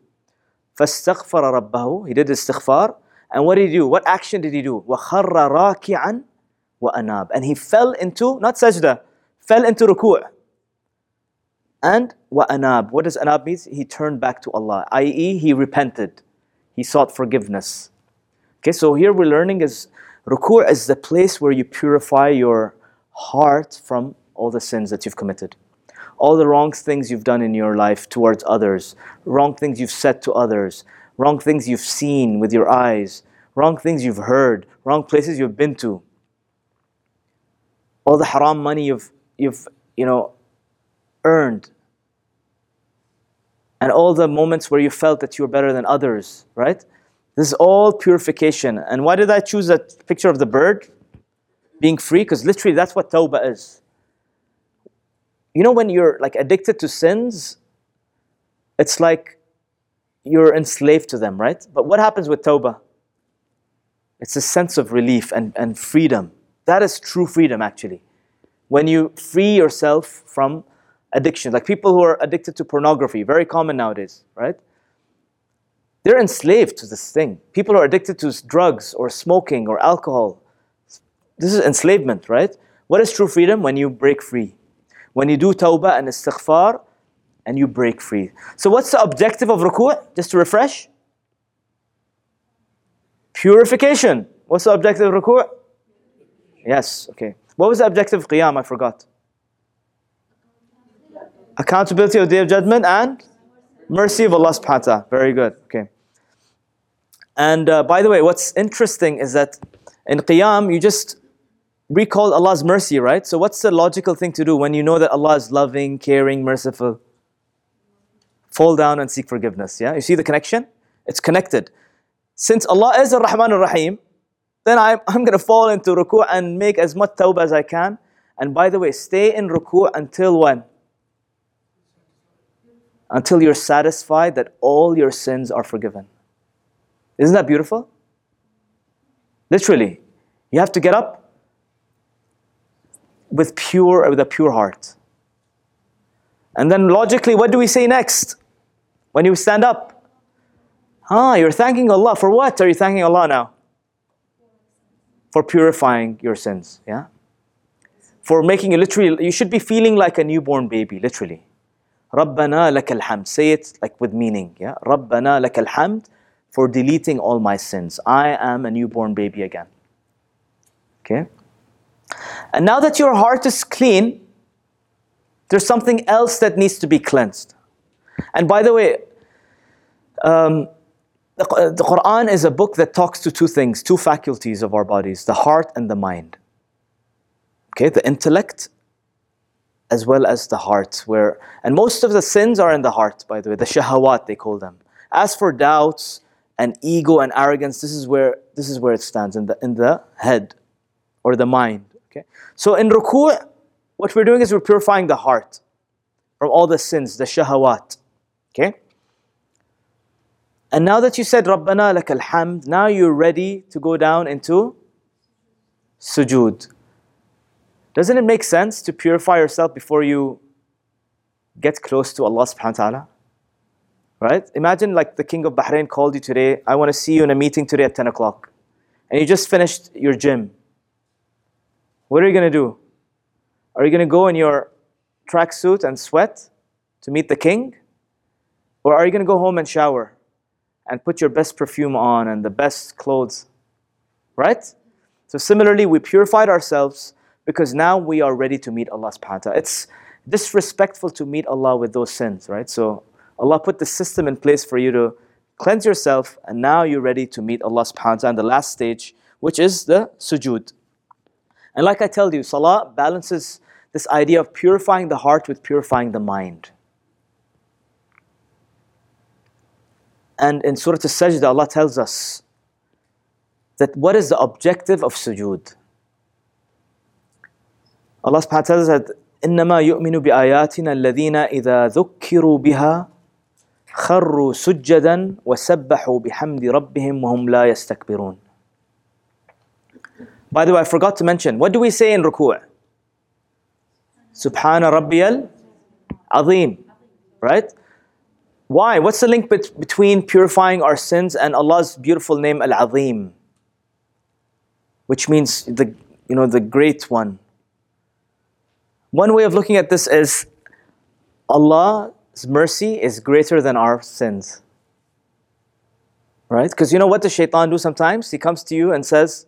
فاستغفر ربه he did istighfar and what did he do what action did he do وخر راكعا وأناب and he fell into not sajda fell into ruku' and wa anab. What does anab mean? He turned back to Allah, i.e., he repented, he sought forgiveness. Okay, so here we're learning is ruku' is the place where you purify your heart from all the sins that you've committed, all the wrong things you've done in your life towards others, wrong things you've said to others, wrong things you've seen with your eyes, wrong things you've heard, wrong places you've been to, all the haram money you've you've you know earned, and all the moments where you felt that you were better than others, right? This is all purification. And why did I choose that picture of the bird being free? Because literally that's what tawbah is you know when you're like addicted to sins it's like you're enslaved to them right but what happens with tawbah it's a sense of relief and, and freedom that is true freedom actually when you free yourself from addiction like people who are addicted to pornography very common nowadays right they're enslaved to this thing people are addicted to drugs or smoking or alcohol this is enslavement right what is true freedom when you break free when you do tawbah and istighfar and you break free. So what's the objective of ruku'? Just to refresh? Purification. What's the objective of ruku'? Yes, okay. What was the objective of qiyam? I forgot. Accountability of the day of judgment and mercy of Allah subhanahu wa ta'ala. Very good. Okay. And uh, by the way, what's interesting is that in qiyam, you just recall Allah's mercy, right? So, what's the logical thing to do when you know that Allah is loving, caring, merciful? Fall down and seek forgiveness. Yeah, you see the connection? It's connected. Since Allah is a Rahman ar Rahim, then I'm, *laughs* I'm going to fall into ruku' and make as much tawbah as I can. And by the way, stay in ruku' until when? Until you're satisfied that all your sins are forgiven. Isn't that beautiful? Literally, you have to get up with pure with a pure heart. And then logically, what do we say next? When you stand up? Ah, you're thanking Allah. For what are you thanking Allah now? For purifying your sins, yeah? For making you literally, you should be feeling like a newborn baby, literally. Rabbana lakal hamd. Say it like with meaning, yeah? Rabbana lakal hamd for deleting all my sins. I am a newborn baby again. Okay? And now that your heart is clean, there's something else that needs to be cleansed. And by the way, um, the, the Quran is a book that talks to two things, two faculties of our bodies the heart and the mind. Okay, the intellect as well as the heart where and most of the sins are in the heart by the way the shahawat they call them as for doubts and ego and arrogance this is where this is where it stands in the in the head or the mind Okay? So in ruku', what we're doing is we're purifying the heart from all the sins, the shahawat. Okay? And now that you said Rabbana lakal hamd, now you're ready to go down into sujood. Doesn't it make sense to purify yourself before you get close to Allah subhanahu wa ta'ala? Right? Imagine like the king of Bahrain called you today, I want to see you in a meeting today at 10 o'clock. And you just finished your gym. What are you going to do? Are you going to go in your tracksuit and sweat to meet the king? Or are you going to go home and shower and put your best perfume on and the best clothes? Right? So similarly, we purified ourselves because now we are ready to meet Allah subhanahu wa ta'ala. It's disrespectful to meet Allah with those sins, right? So Allah put the system in place for you to cleanse yourself, and now you're ready to meet Allah subhanahu wa ta'ala in the last stage, which is the sujood. And like I tell you, salah balances this idea of purifying the heart with purifying the mind. And in Surah Al-Sajdah, Allah tells us that what is the objective of sujood? Allah subhanahu wa ta'ala said, إنما يؤمن بآياتنا الذين إذا ذكروا بها خروا سجدا وسبحوا بحمد ربهم وهم لا يستكبرون. By the way, I forgot to mention, what do we say in ruku'? Subhana Rabbiyal Azim. Right? Why? What's the link bet- between purifying our sins and Allah's beautiful name Al Azim? Which means the you know the great one. one way of looking at this is Allah's mercy is greater than our sins. Right? Because you know what the shaitan do sometimes? He comes to you and says,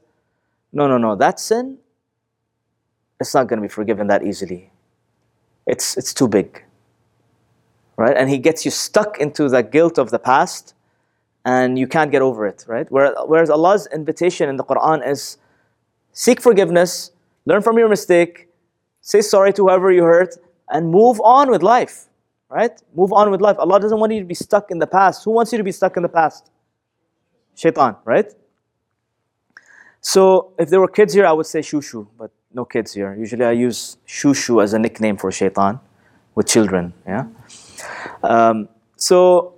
No, no, no, that sin, it's not going to be forgiven that easily. It's, it's too big. Right? And he gets you stuck into the guilt of the past and you can't get over it. Right? Whereas Allah's invitation in the Quran is seek forgiveness, learn from your mistake, say sorry to whoever you hurt, and move on with life. Right? Move on with life. Allah doesn't want you to be stuck in the past. Who wants you to be stuck in the past? Shaitan, right? So if there were kids here, I would say shushu, but no kids here. Usually I use shushu as a nickname for shaitan with children. Yeah. Um, so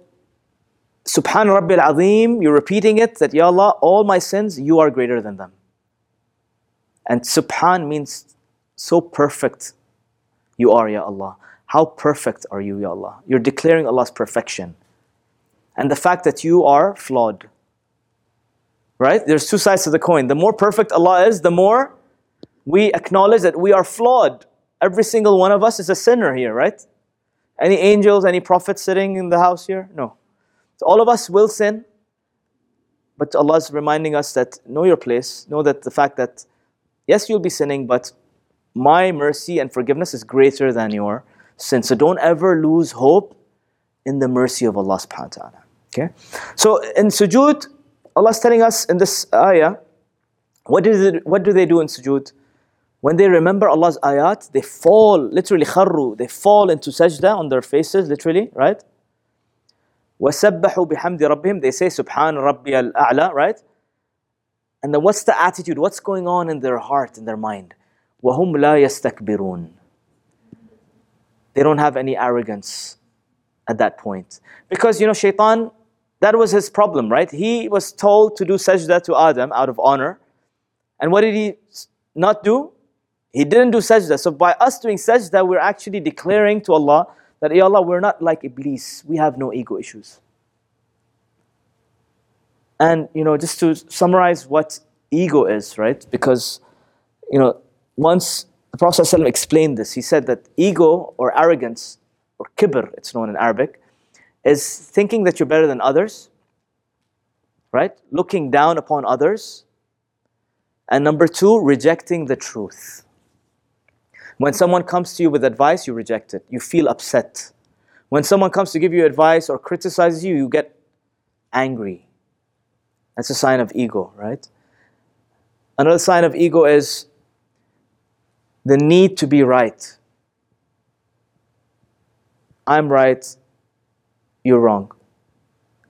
Subhan Rabbi al-Azim, you're repeating it that Ya Allah, all my sins, you are greater than them. And Subhan means so perfect you are, Ya Allah. How perfect are you, Ya Allah? You're declaring Allah's perfection. And the fact that you are flawed. Right? There's two sides to the coin. The more perfect Allah is, the more we acknowledge that we are flawed. Every single one of us is a sinner here, right? Any angels, any prophets sitting in the house here? No. So all of us will sin. But Allah is reminding us that know your place. Know that the fact that, yes, you'll be sinning, but my mercy and forgiveness is greater than your sin. So don't ever lose hope in the mercy of Allah subhanahu wa ta'ala. Okay? So in sujood, Allah is telling us in this ayah, what, is it, what do they do in sujood? When they remember Allah's ayat, they fall, literally kharru, they fall into sajda on their faces, literally, right? وَسَبَّحُوا بِحَمْدِ رَبِّهِمْ They say, Subhan Rabbi al-A'la, right? And then what's the attitude? What's going on in their heart, in their mind? وَهُمْ لَا يَسْتَكْبِرُونَ They don't have any arrogance at that point. Because, you know, shaitan, that was his problem, right? He was told to do sajda to Adam out of honor. And what did he not do? He didn't do sajda. So by us doing sajda, we're actually declaring to Allah that, Ya Allah, we're not like Iblis. We have no ego issues. And, you know, just to summarize what ego is, right? Because, you know, once the Prophet ﷺ explained this, he said that ego or arrogance, or kibr, it's known in Arabic, is thinking that you're better than others, right? Looking down upon others. And number two, rejecting the truth. When someone comes to you with advice, you reject it. You feel upset. When someone comes to give you advice or criticizes you, you get angry. That's a sign of ego, right? Another sign of ego is the need to be right. I'm right, you're wrong.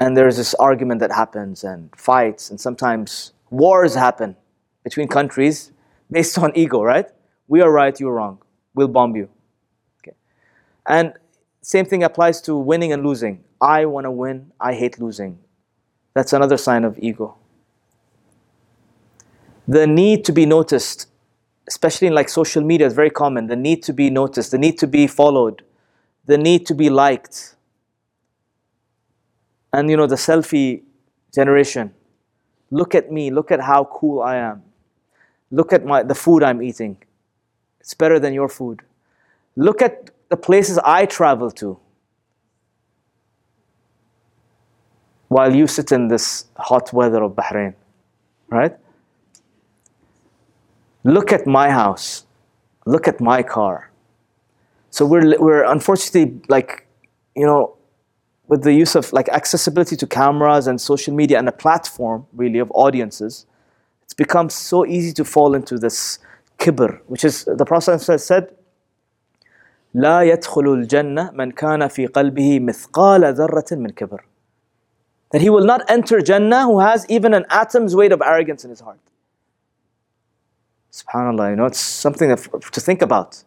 And there's this argument that happens, and fights, and sometimes wars happen between countries based on ego, right? We are right, you're wrong. We'll bomb you. Okay. And same thing applies to winning and losing. I want to win, I hate losing. That's another sign of ego. The need to be noticed, especially in like social media, is very common. The need to be noticed, the need to be followed, the need to be liked. And you know, the selfie generation. Look at me, look at how cool I am. Look at my, the food I'm eating. It's better than your food. Look at the places I travel to. While you sit in this hot weather of Bahrain, right? Look at my house. Look at my car. So we're, we're unfortunately like, you know, with the use of like accessibility to cameras and social media and a platform really of audiences, it's become so easy to fall into this kibr, which is the Prophet said, لا يدخل الجنة من كان في قلبه مثقال ذرة من كبر. That he will not enter Jannah who has even an atom's weight of arrogance in his heart. Subhanallah, you know, it's something to think about.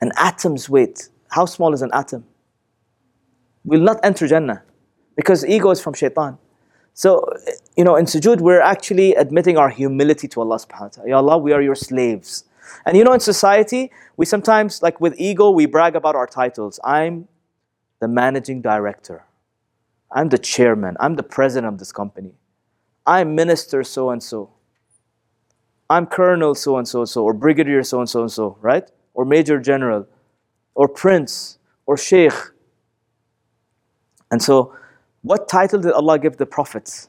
An atom's weight. How small is an atom? Will not enter Jannah because ego is from shaitan. So, you know, in sujood, we're actually admitting our humility to Allah subhanahu wa ta'ala. Ya Allah, we are your slaves. And you know, in society, we sometimes, like with ego, we brag about our titles. I'm the managing director. I'm the chairman. I'm the president of this company. I'm minister so and so. I'm colonel so and so so, or brigadier so and so and so, right? Or major general, or prince, or sheikh. And so, what title did Allah give the prophets?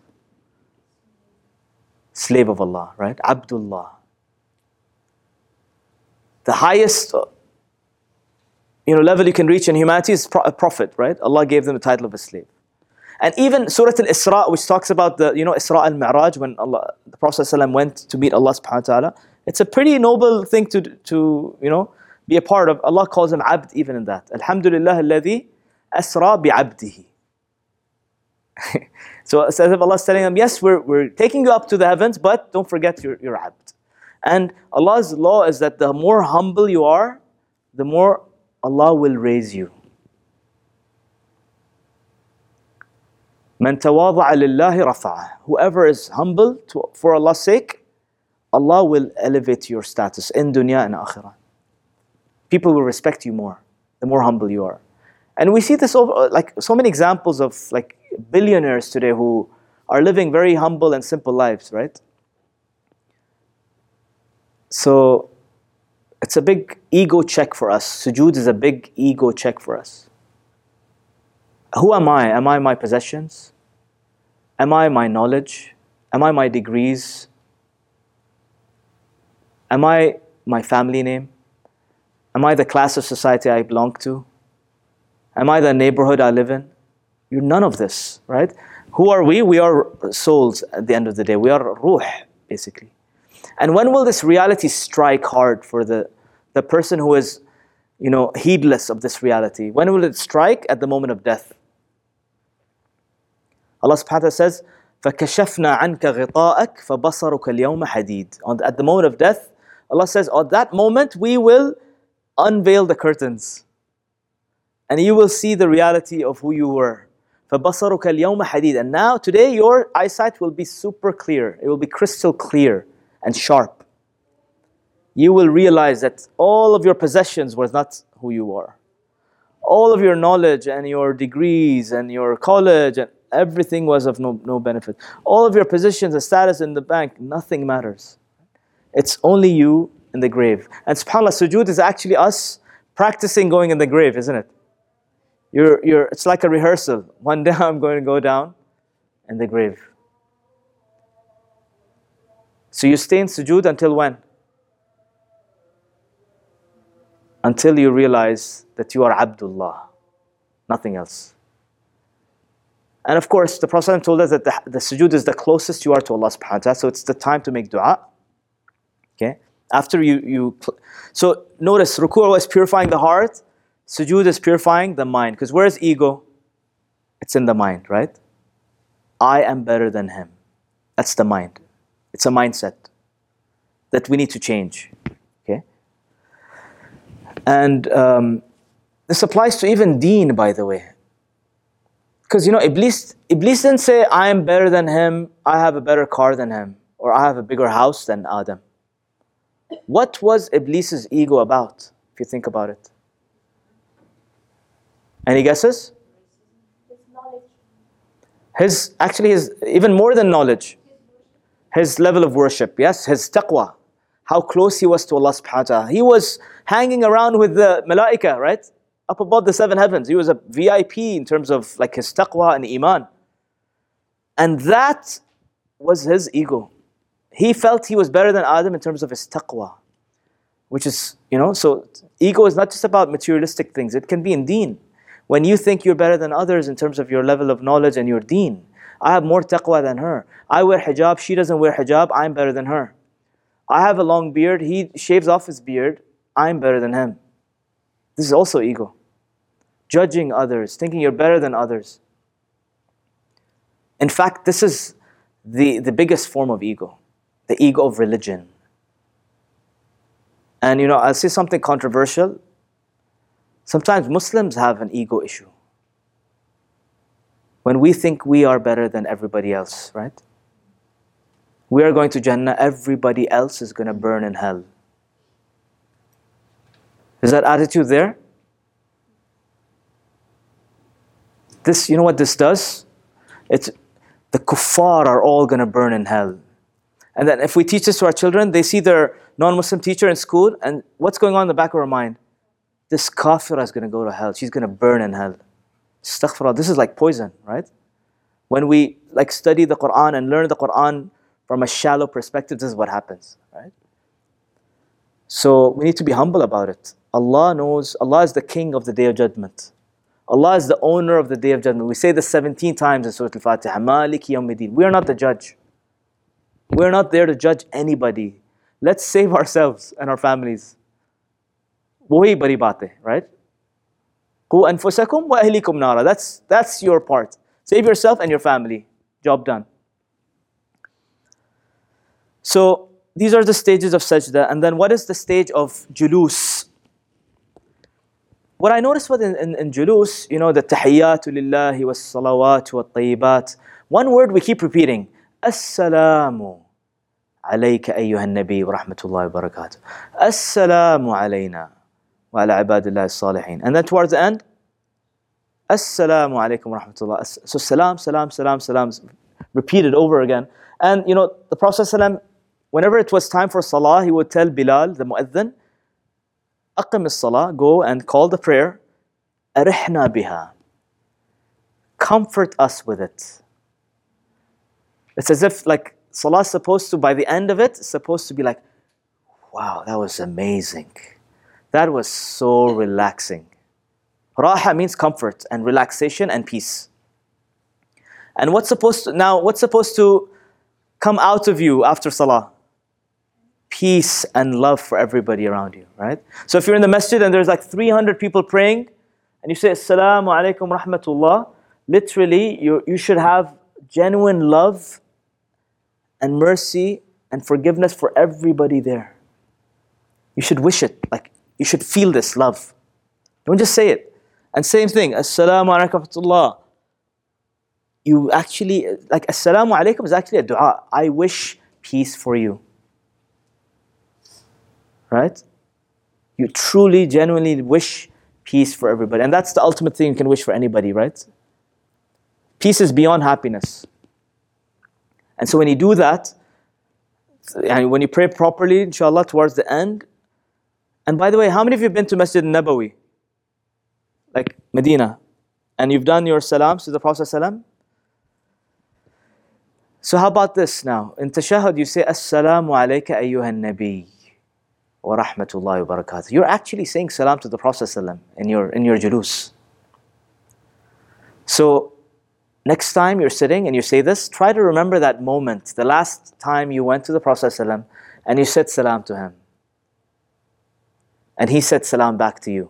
Slave of Allah, right? Abdullah the highest uh, you know, level you can reach in humanity is a prophet, right? Allah gave them the title of a slave. And even Surah Al-Isra, which talks about the, you know, Isra al-Mi'raj, when Allah, the Prophet ﷺ went to meet Allah subhanahu wa ta'ala, it's a pretty noble thing to, to, you know, be a part of. Allah calls him abd even in that. Alhamdulillah alladhi asra bi'abdihi. *laughs* so as if Allah is telling them, yes, we're, we're taking you up to the heavens, but don't forget your, your abd. And Allah's law is that the more humble you are, the more Allah will raise you. Man tawadha'a lillahi رفعه. Whoever is humble to, for Allah's sake, Allah will elevate your status in dunya and akhirah. People will respect you more the more humble you are. And we see this over, like so many examples of like billionaires today who are living very humble and simple lives, right? So it's a big ego check for us. Sujood is a big ego check for us. Who am I? Am I my possessions? Am I my knowledge? Am I my degrees? Am I my family name? Am I the class of society I belong to? Am I the neighborhood I live in? You're none of this, right? Who are we? We are souls at the end of the day. We are ruh, basically. And when will this reality strike hard for the, the person who is, you know, heedless of this reality? When will it strike? At the moment of death. Allah subhanahu wa ta'ala says, فَكَشَفْنَا عَنْكَ غِطَاءَكَ فَبَصَرُكَ الْيَوْمَ حَدِيد At the moment of death, Allah says, at that moment we will unveil the curtains. And you will see the reality of who you were. فَبَصَرُكَ الْيَوْمَ حَدِيد And now, today, your eyesight will be super clear. It will be crystal clear and sharp, you will realize that all of your possessions was not who you are. All of your knowledge and your degrees and your college and everything was of no, no benefit. All of your positions and status in the bank, nothing matters. It's only you in the grave. And subhanAllah, sujood is actually us practicing going in the grave, isn't it? You're, you're, it's like a rehearsal. One day *laughs* I'm going to go down in the grave. So you stay in sujood until when? Until you realize that you are Abdullah, nothing else. And of course, the Prophet told us that the, the sujood is the closest you are to Allah subhanahu wa ta'ala, so it's the time to make dua. Okay? After you, you so notice ruku' is purifying the heart, sujood is purifying the mind. Because where is ego? It's in the mind, right? I am better than him. That's the mind. It's a mindset that we need to change. Okay? And um, this applies to even deen, by the way. Because you know, Iblis, Iblis didn't say, I am better than him, I have a better car than him, or I have a bigger house than Adam. What was Iblis's ego about, if you think about it? Any guesses? His actually his even more than knowledge. His level of worship, yes, his taqwa. How close he was to Allah subhanahu wa ta'ala. He was hanging around with the malaika, right? Up above the seven heavens. He was a VIP in terms of like his taqwa and iman. And that was his ego. He felt he was better than Adam in terms of his taqwa. Which is, you know, so ego is not just about materialistic things, it can be in deen. When you think you're better than others in terms of your level of knowledge and your deen, I have more taqwa than her. I wear hijab, she doesn't wear hijab, I'm better than her. I have a long beard, he shaves off his beard, I'm better than him. This is also ego. Judging others, thinking you're better than others. In fact, this is the, the biggest form of ego the ego of religion. And you know, I'll say something controversial. Sometimes Muslims have an ego issue. When we think we are better than everybody else, right? We are going to Jannah, everybody else is going to burn in hell. Is that attitude there? This, you know what this does? It's the kuffar are all going to burn in hell. And then if we teach this to our children, they see their non-Muslim teacher in school, and what's going on in the back of our mind? this kafira is going to go to hell. She's going to burn in hell. Astaghfirullah. This is like poison, right? When we like study the Quran and learn the Quran from a shallow perspective, this is what happens, right? So we need to be humble about it. Allah knows, Allah is the king of the day of judgment. Allah is the owner of the Day of Judgment. We say this 17 times in Surah Al-Fatiha, Malik Yawmiddin. We are not the judge. We are not there to judge anybody. Let's save ourselves and our families. وَهِي بَرِي بَاتِ Right? sakum wa وَأَهْلِكُمْ نَارًا That's, that's your part. Save yourself and your family. Job done. So, these are the stages of sajda. And then what is the stage of julus? what I noticed with in, in, in julus, you know, the tahiyyatu lillahi was salawat wa tayyibat, one word we keep repeating, assalamu alayka ayyuha nabi wa rahmatullahi wa barakatuh. Assalamu alayna wa ala ibadillah salihin. And then towards the end, assalamu alaykum wa rahmatullah. So salam, salam, salam, salam, repeated over again. And you know, the Prophet whenever it was time for salah, he would tell Bilal, the mu'adhin, أقم الصلاة, go and call the prayer, أرحنا بها. Comfort us with it. It's as if like salah is supposed to, by the end of it, it's supposed to be like, wow, that was amazing. That was so relaxing. Raha means comfort and relaxation and peace. And what's supposed to now what's supposed to come out of you after salah? Peace and love for everybody around you, right? So if you're in the masjid and there's like 300 people praying and you say assalamu alaikum rahmatullah, literally you, you should have genuine love and mercy and forgiveness for everybody there. You should wish it like you should feel this love. Don't just say it. And same thing, Assalamu alaikum rahmatullah. You actually, like Assalamu alaikum is actually a dua. I wish peace for you. Right? You truly, genuinely wish peace for everybody. And that's the ultimate thing you can wish for anybody, right? Peace is beyond happiness. And so when you do that, and when you pray properly, inshallah, towards the end, and by the way, how many of you have been to Masjid Nabawi? Like Medina. And you've done your salams to the Prophet Salam? So how about this now? In tashahud you say, Assalamu alayka ayyuhan nabi wa rahmatullahi wa barakatuh. You're actually saying salam to the Prophet in your, in your julus. So next time you're sitting and you say this, try to remember that moment, the last time you went to the Prophet and you said salam to him and he said salam back to you.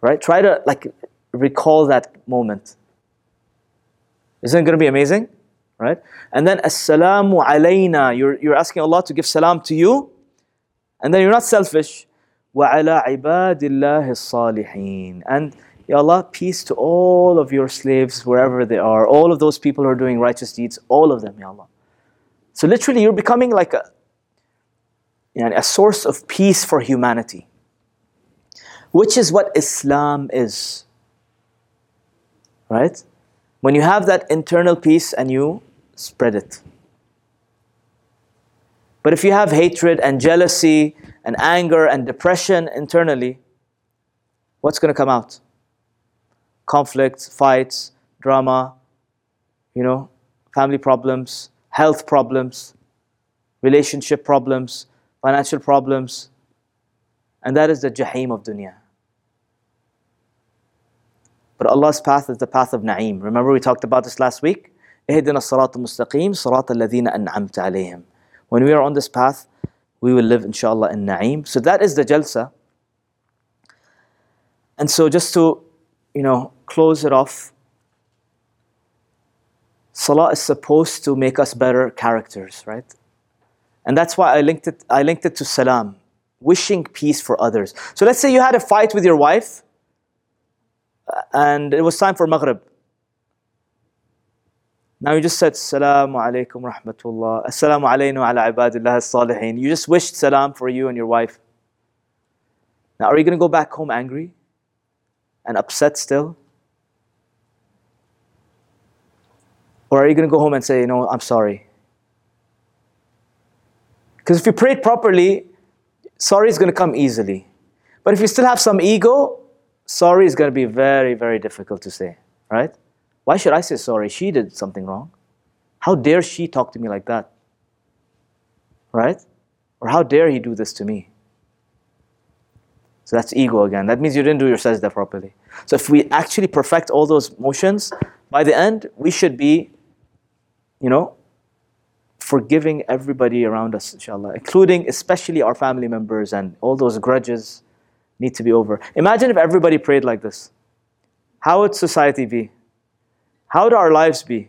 Right? Try to like recall that moment. Isn't it going to be amazing? Right? And then assalamu alayna. You're, you're asking Allah to give salam to you. And then you're not selfish. وعلى عباد الله الصالحين. And Ya Allah, peace to all of your slaves wherever they are, all of those people who are doing righteous deeds, all of them, Ya Allah. So literally, you're becoming like a, you know, a source of peace for humanity, which is what Islam is. Right? When you have that internal peace and you spread it. But if you have hatred and jealousy and anger and depression internally, what's going to come out? Conflicts, fights, drama, you know, family problems, health problems, relationship problems, financial problems. And that is the Jahim of dunya. But Allah's path is the path of na'im. Remember we talked about this last week? اهدنا الصراط المستقيم صراط الذين أنعمت عليهم when we are on this path, we will live inshallah in na'im. So that is the jalsa. And so just to, you know, close it off, Salah is supposed to make us better characters, right? And that's why I linked it, I linked it to salam, wishing peace for others. So let's say you had a fight with your wife uh, and it was time for Maghrib. Now you just said Assalamu alaikum rahmatullah. Assalamu alayna ala ibadillah salihin. You just wished salam for you and your wife. Now are you going to go back home angry and upset still? Or are you going to go home and say, you know, I'm sorry? Because if you prayed properly, sorry is going to come easily. But if you still have some ego, sorry is going to be very, very difficult to say, right? Why should I say sorry? She did something wrong. How dare she talk to me like that? Right? Or how dare he do this to me? So that's ego again. That means you didn't do your sajda properly. So if we actually perfect all those motions, by the end, we should be you know, forgiving everybody around us, inshallah, including especially our family members and all those grudges need to be over. Imagine if everybody prayed like this. How would society be? How would our lives be?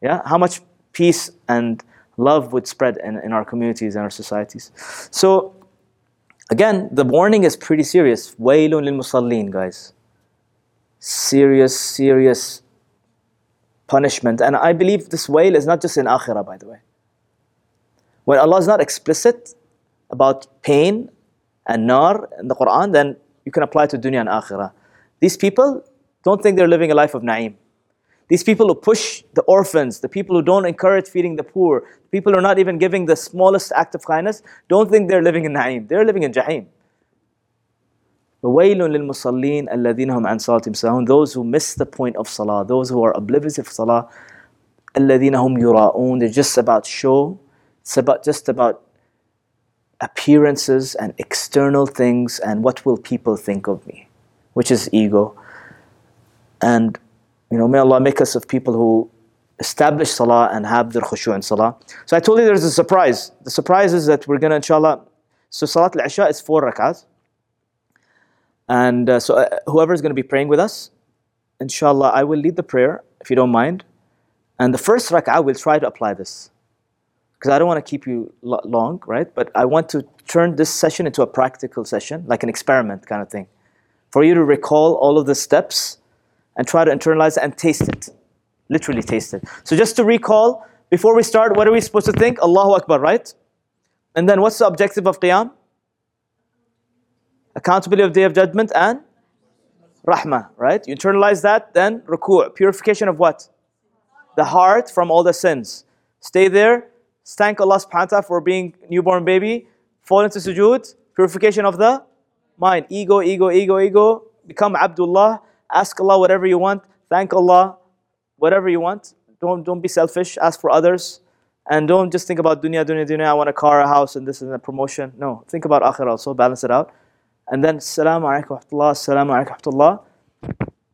Yeah? How much peace and love would spread in, in our communities and our societies? So, again, the warning is pretty serious. Waylun lil musallin, guys. Serious, serious punishment. And I believe this wail is not just in akhirah, by the way. When Allah is not explicit about pain and nar in the Quran, then you can apply to dunya and akhirah. These people don't think they're living a life of na'im. These people who push the orphans, the people who don't encourage feeding the poor, people who are not even giving the smallest act of kindness, don't think they're living in na'im. They're living in jahim. وَوَيْلٌ لِلْمُصَلِّينَ الَّذِينَ هُمْ عَنْ صَلَاتِهِمْ سَاهُونَ Those who miss the point of salah, those who are oblivious of salah, الَّذِينَ هُمْ يُرَاءُونَ They're just about show, it's about just about appearances and external things and what will people think of me, which is ego. And you know, may Allah make us of people who establish salah and have their khushu' in salah. So I told you there's a surprise. The surprise is that we're gonna inshallah. So salat al-isha is four rak'ahs. And uh, so, uh, whoever is going to be praying with us, inshallah, I will lead the prayer if you don't mind. And the first rak'ah, we'll try to apply this. Because I don't want to keep you lo- long, right? But I want to turn this session into a practical session, like an experiment kind of thing. For you to recall all of the steps and try to internalize and taste it. Literally taste it. So, just to recall, before we start, what are we supposed to think? Allahu Akbar, right? And then what's the objective of Qiyam? accountability of day of judgment and rahmah, right? You internalize that, then ruku', purification of what? The heart from all the sins. Stay there, thank Allah subhanahu wa ta'ala for being newborn baby, fall into sujood, purification of the mind. Ego, ego, ego, ego. Become Abdullah, ask Allah whatever you want, thank Allah, whatever you want. Don't, don't be selfish, ask for others. And don't just think about dunya, dunya, dunya, I want a car, a house, and this and a promotion. No, think about akhirah also, balance it out. And then, salam alaikum wa Assalamu alaikum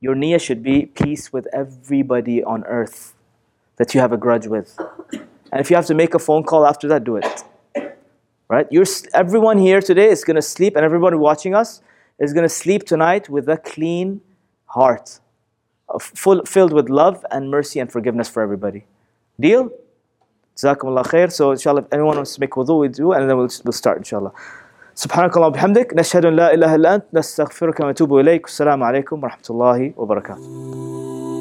Your niyyah should be peace with everybody on earth that you have a grudge with. And if you have to make a phone call after that, do it. Right? You're, everyone here today is going to sleep, and everybody watching us is going to sleep tonight with a clean heart, full, filled with love and mercy and forgiveness for everybody. Deal? Jazakumullah khair. So, inshallah, if anyone wants to make wudu, we do, and then we'll, we'll start, inshallah. سبحانك اللهم وبحمدك نشهد ان لا اله الا انت نستغفرك ونتوب اليك والسلام عليكم ورحمه الله وبركاته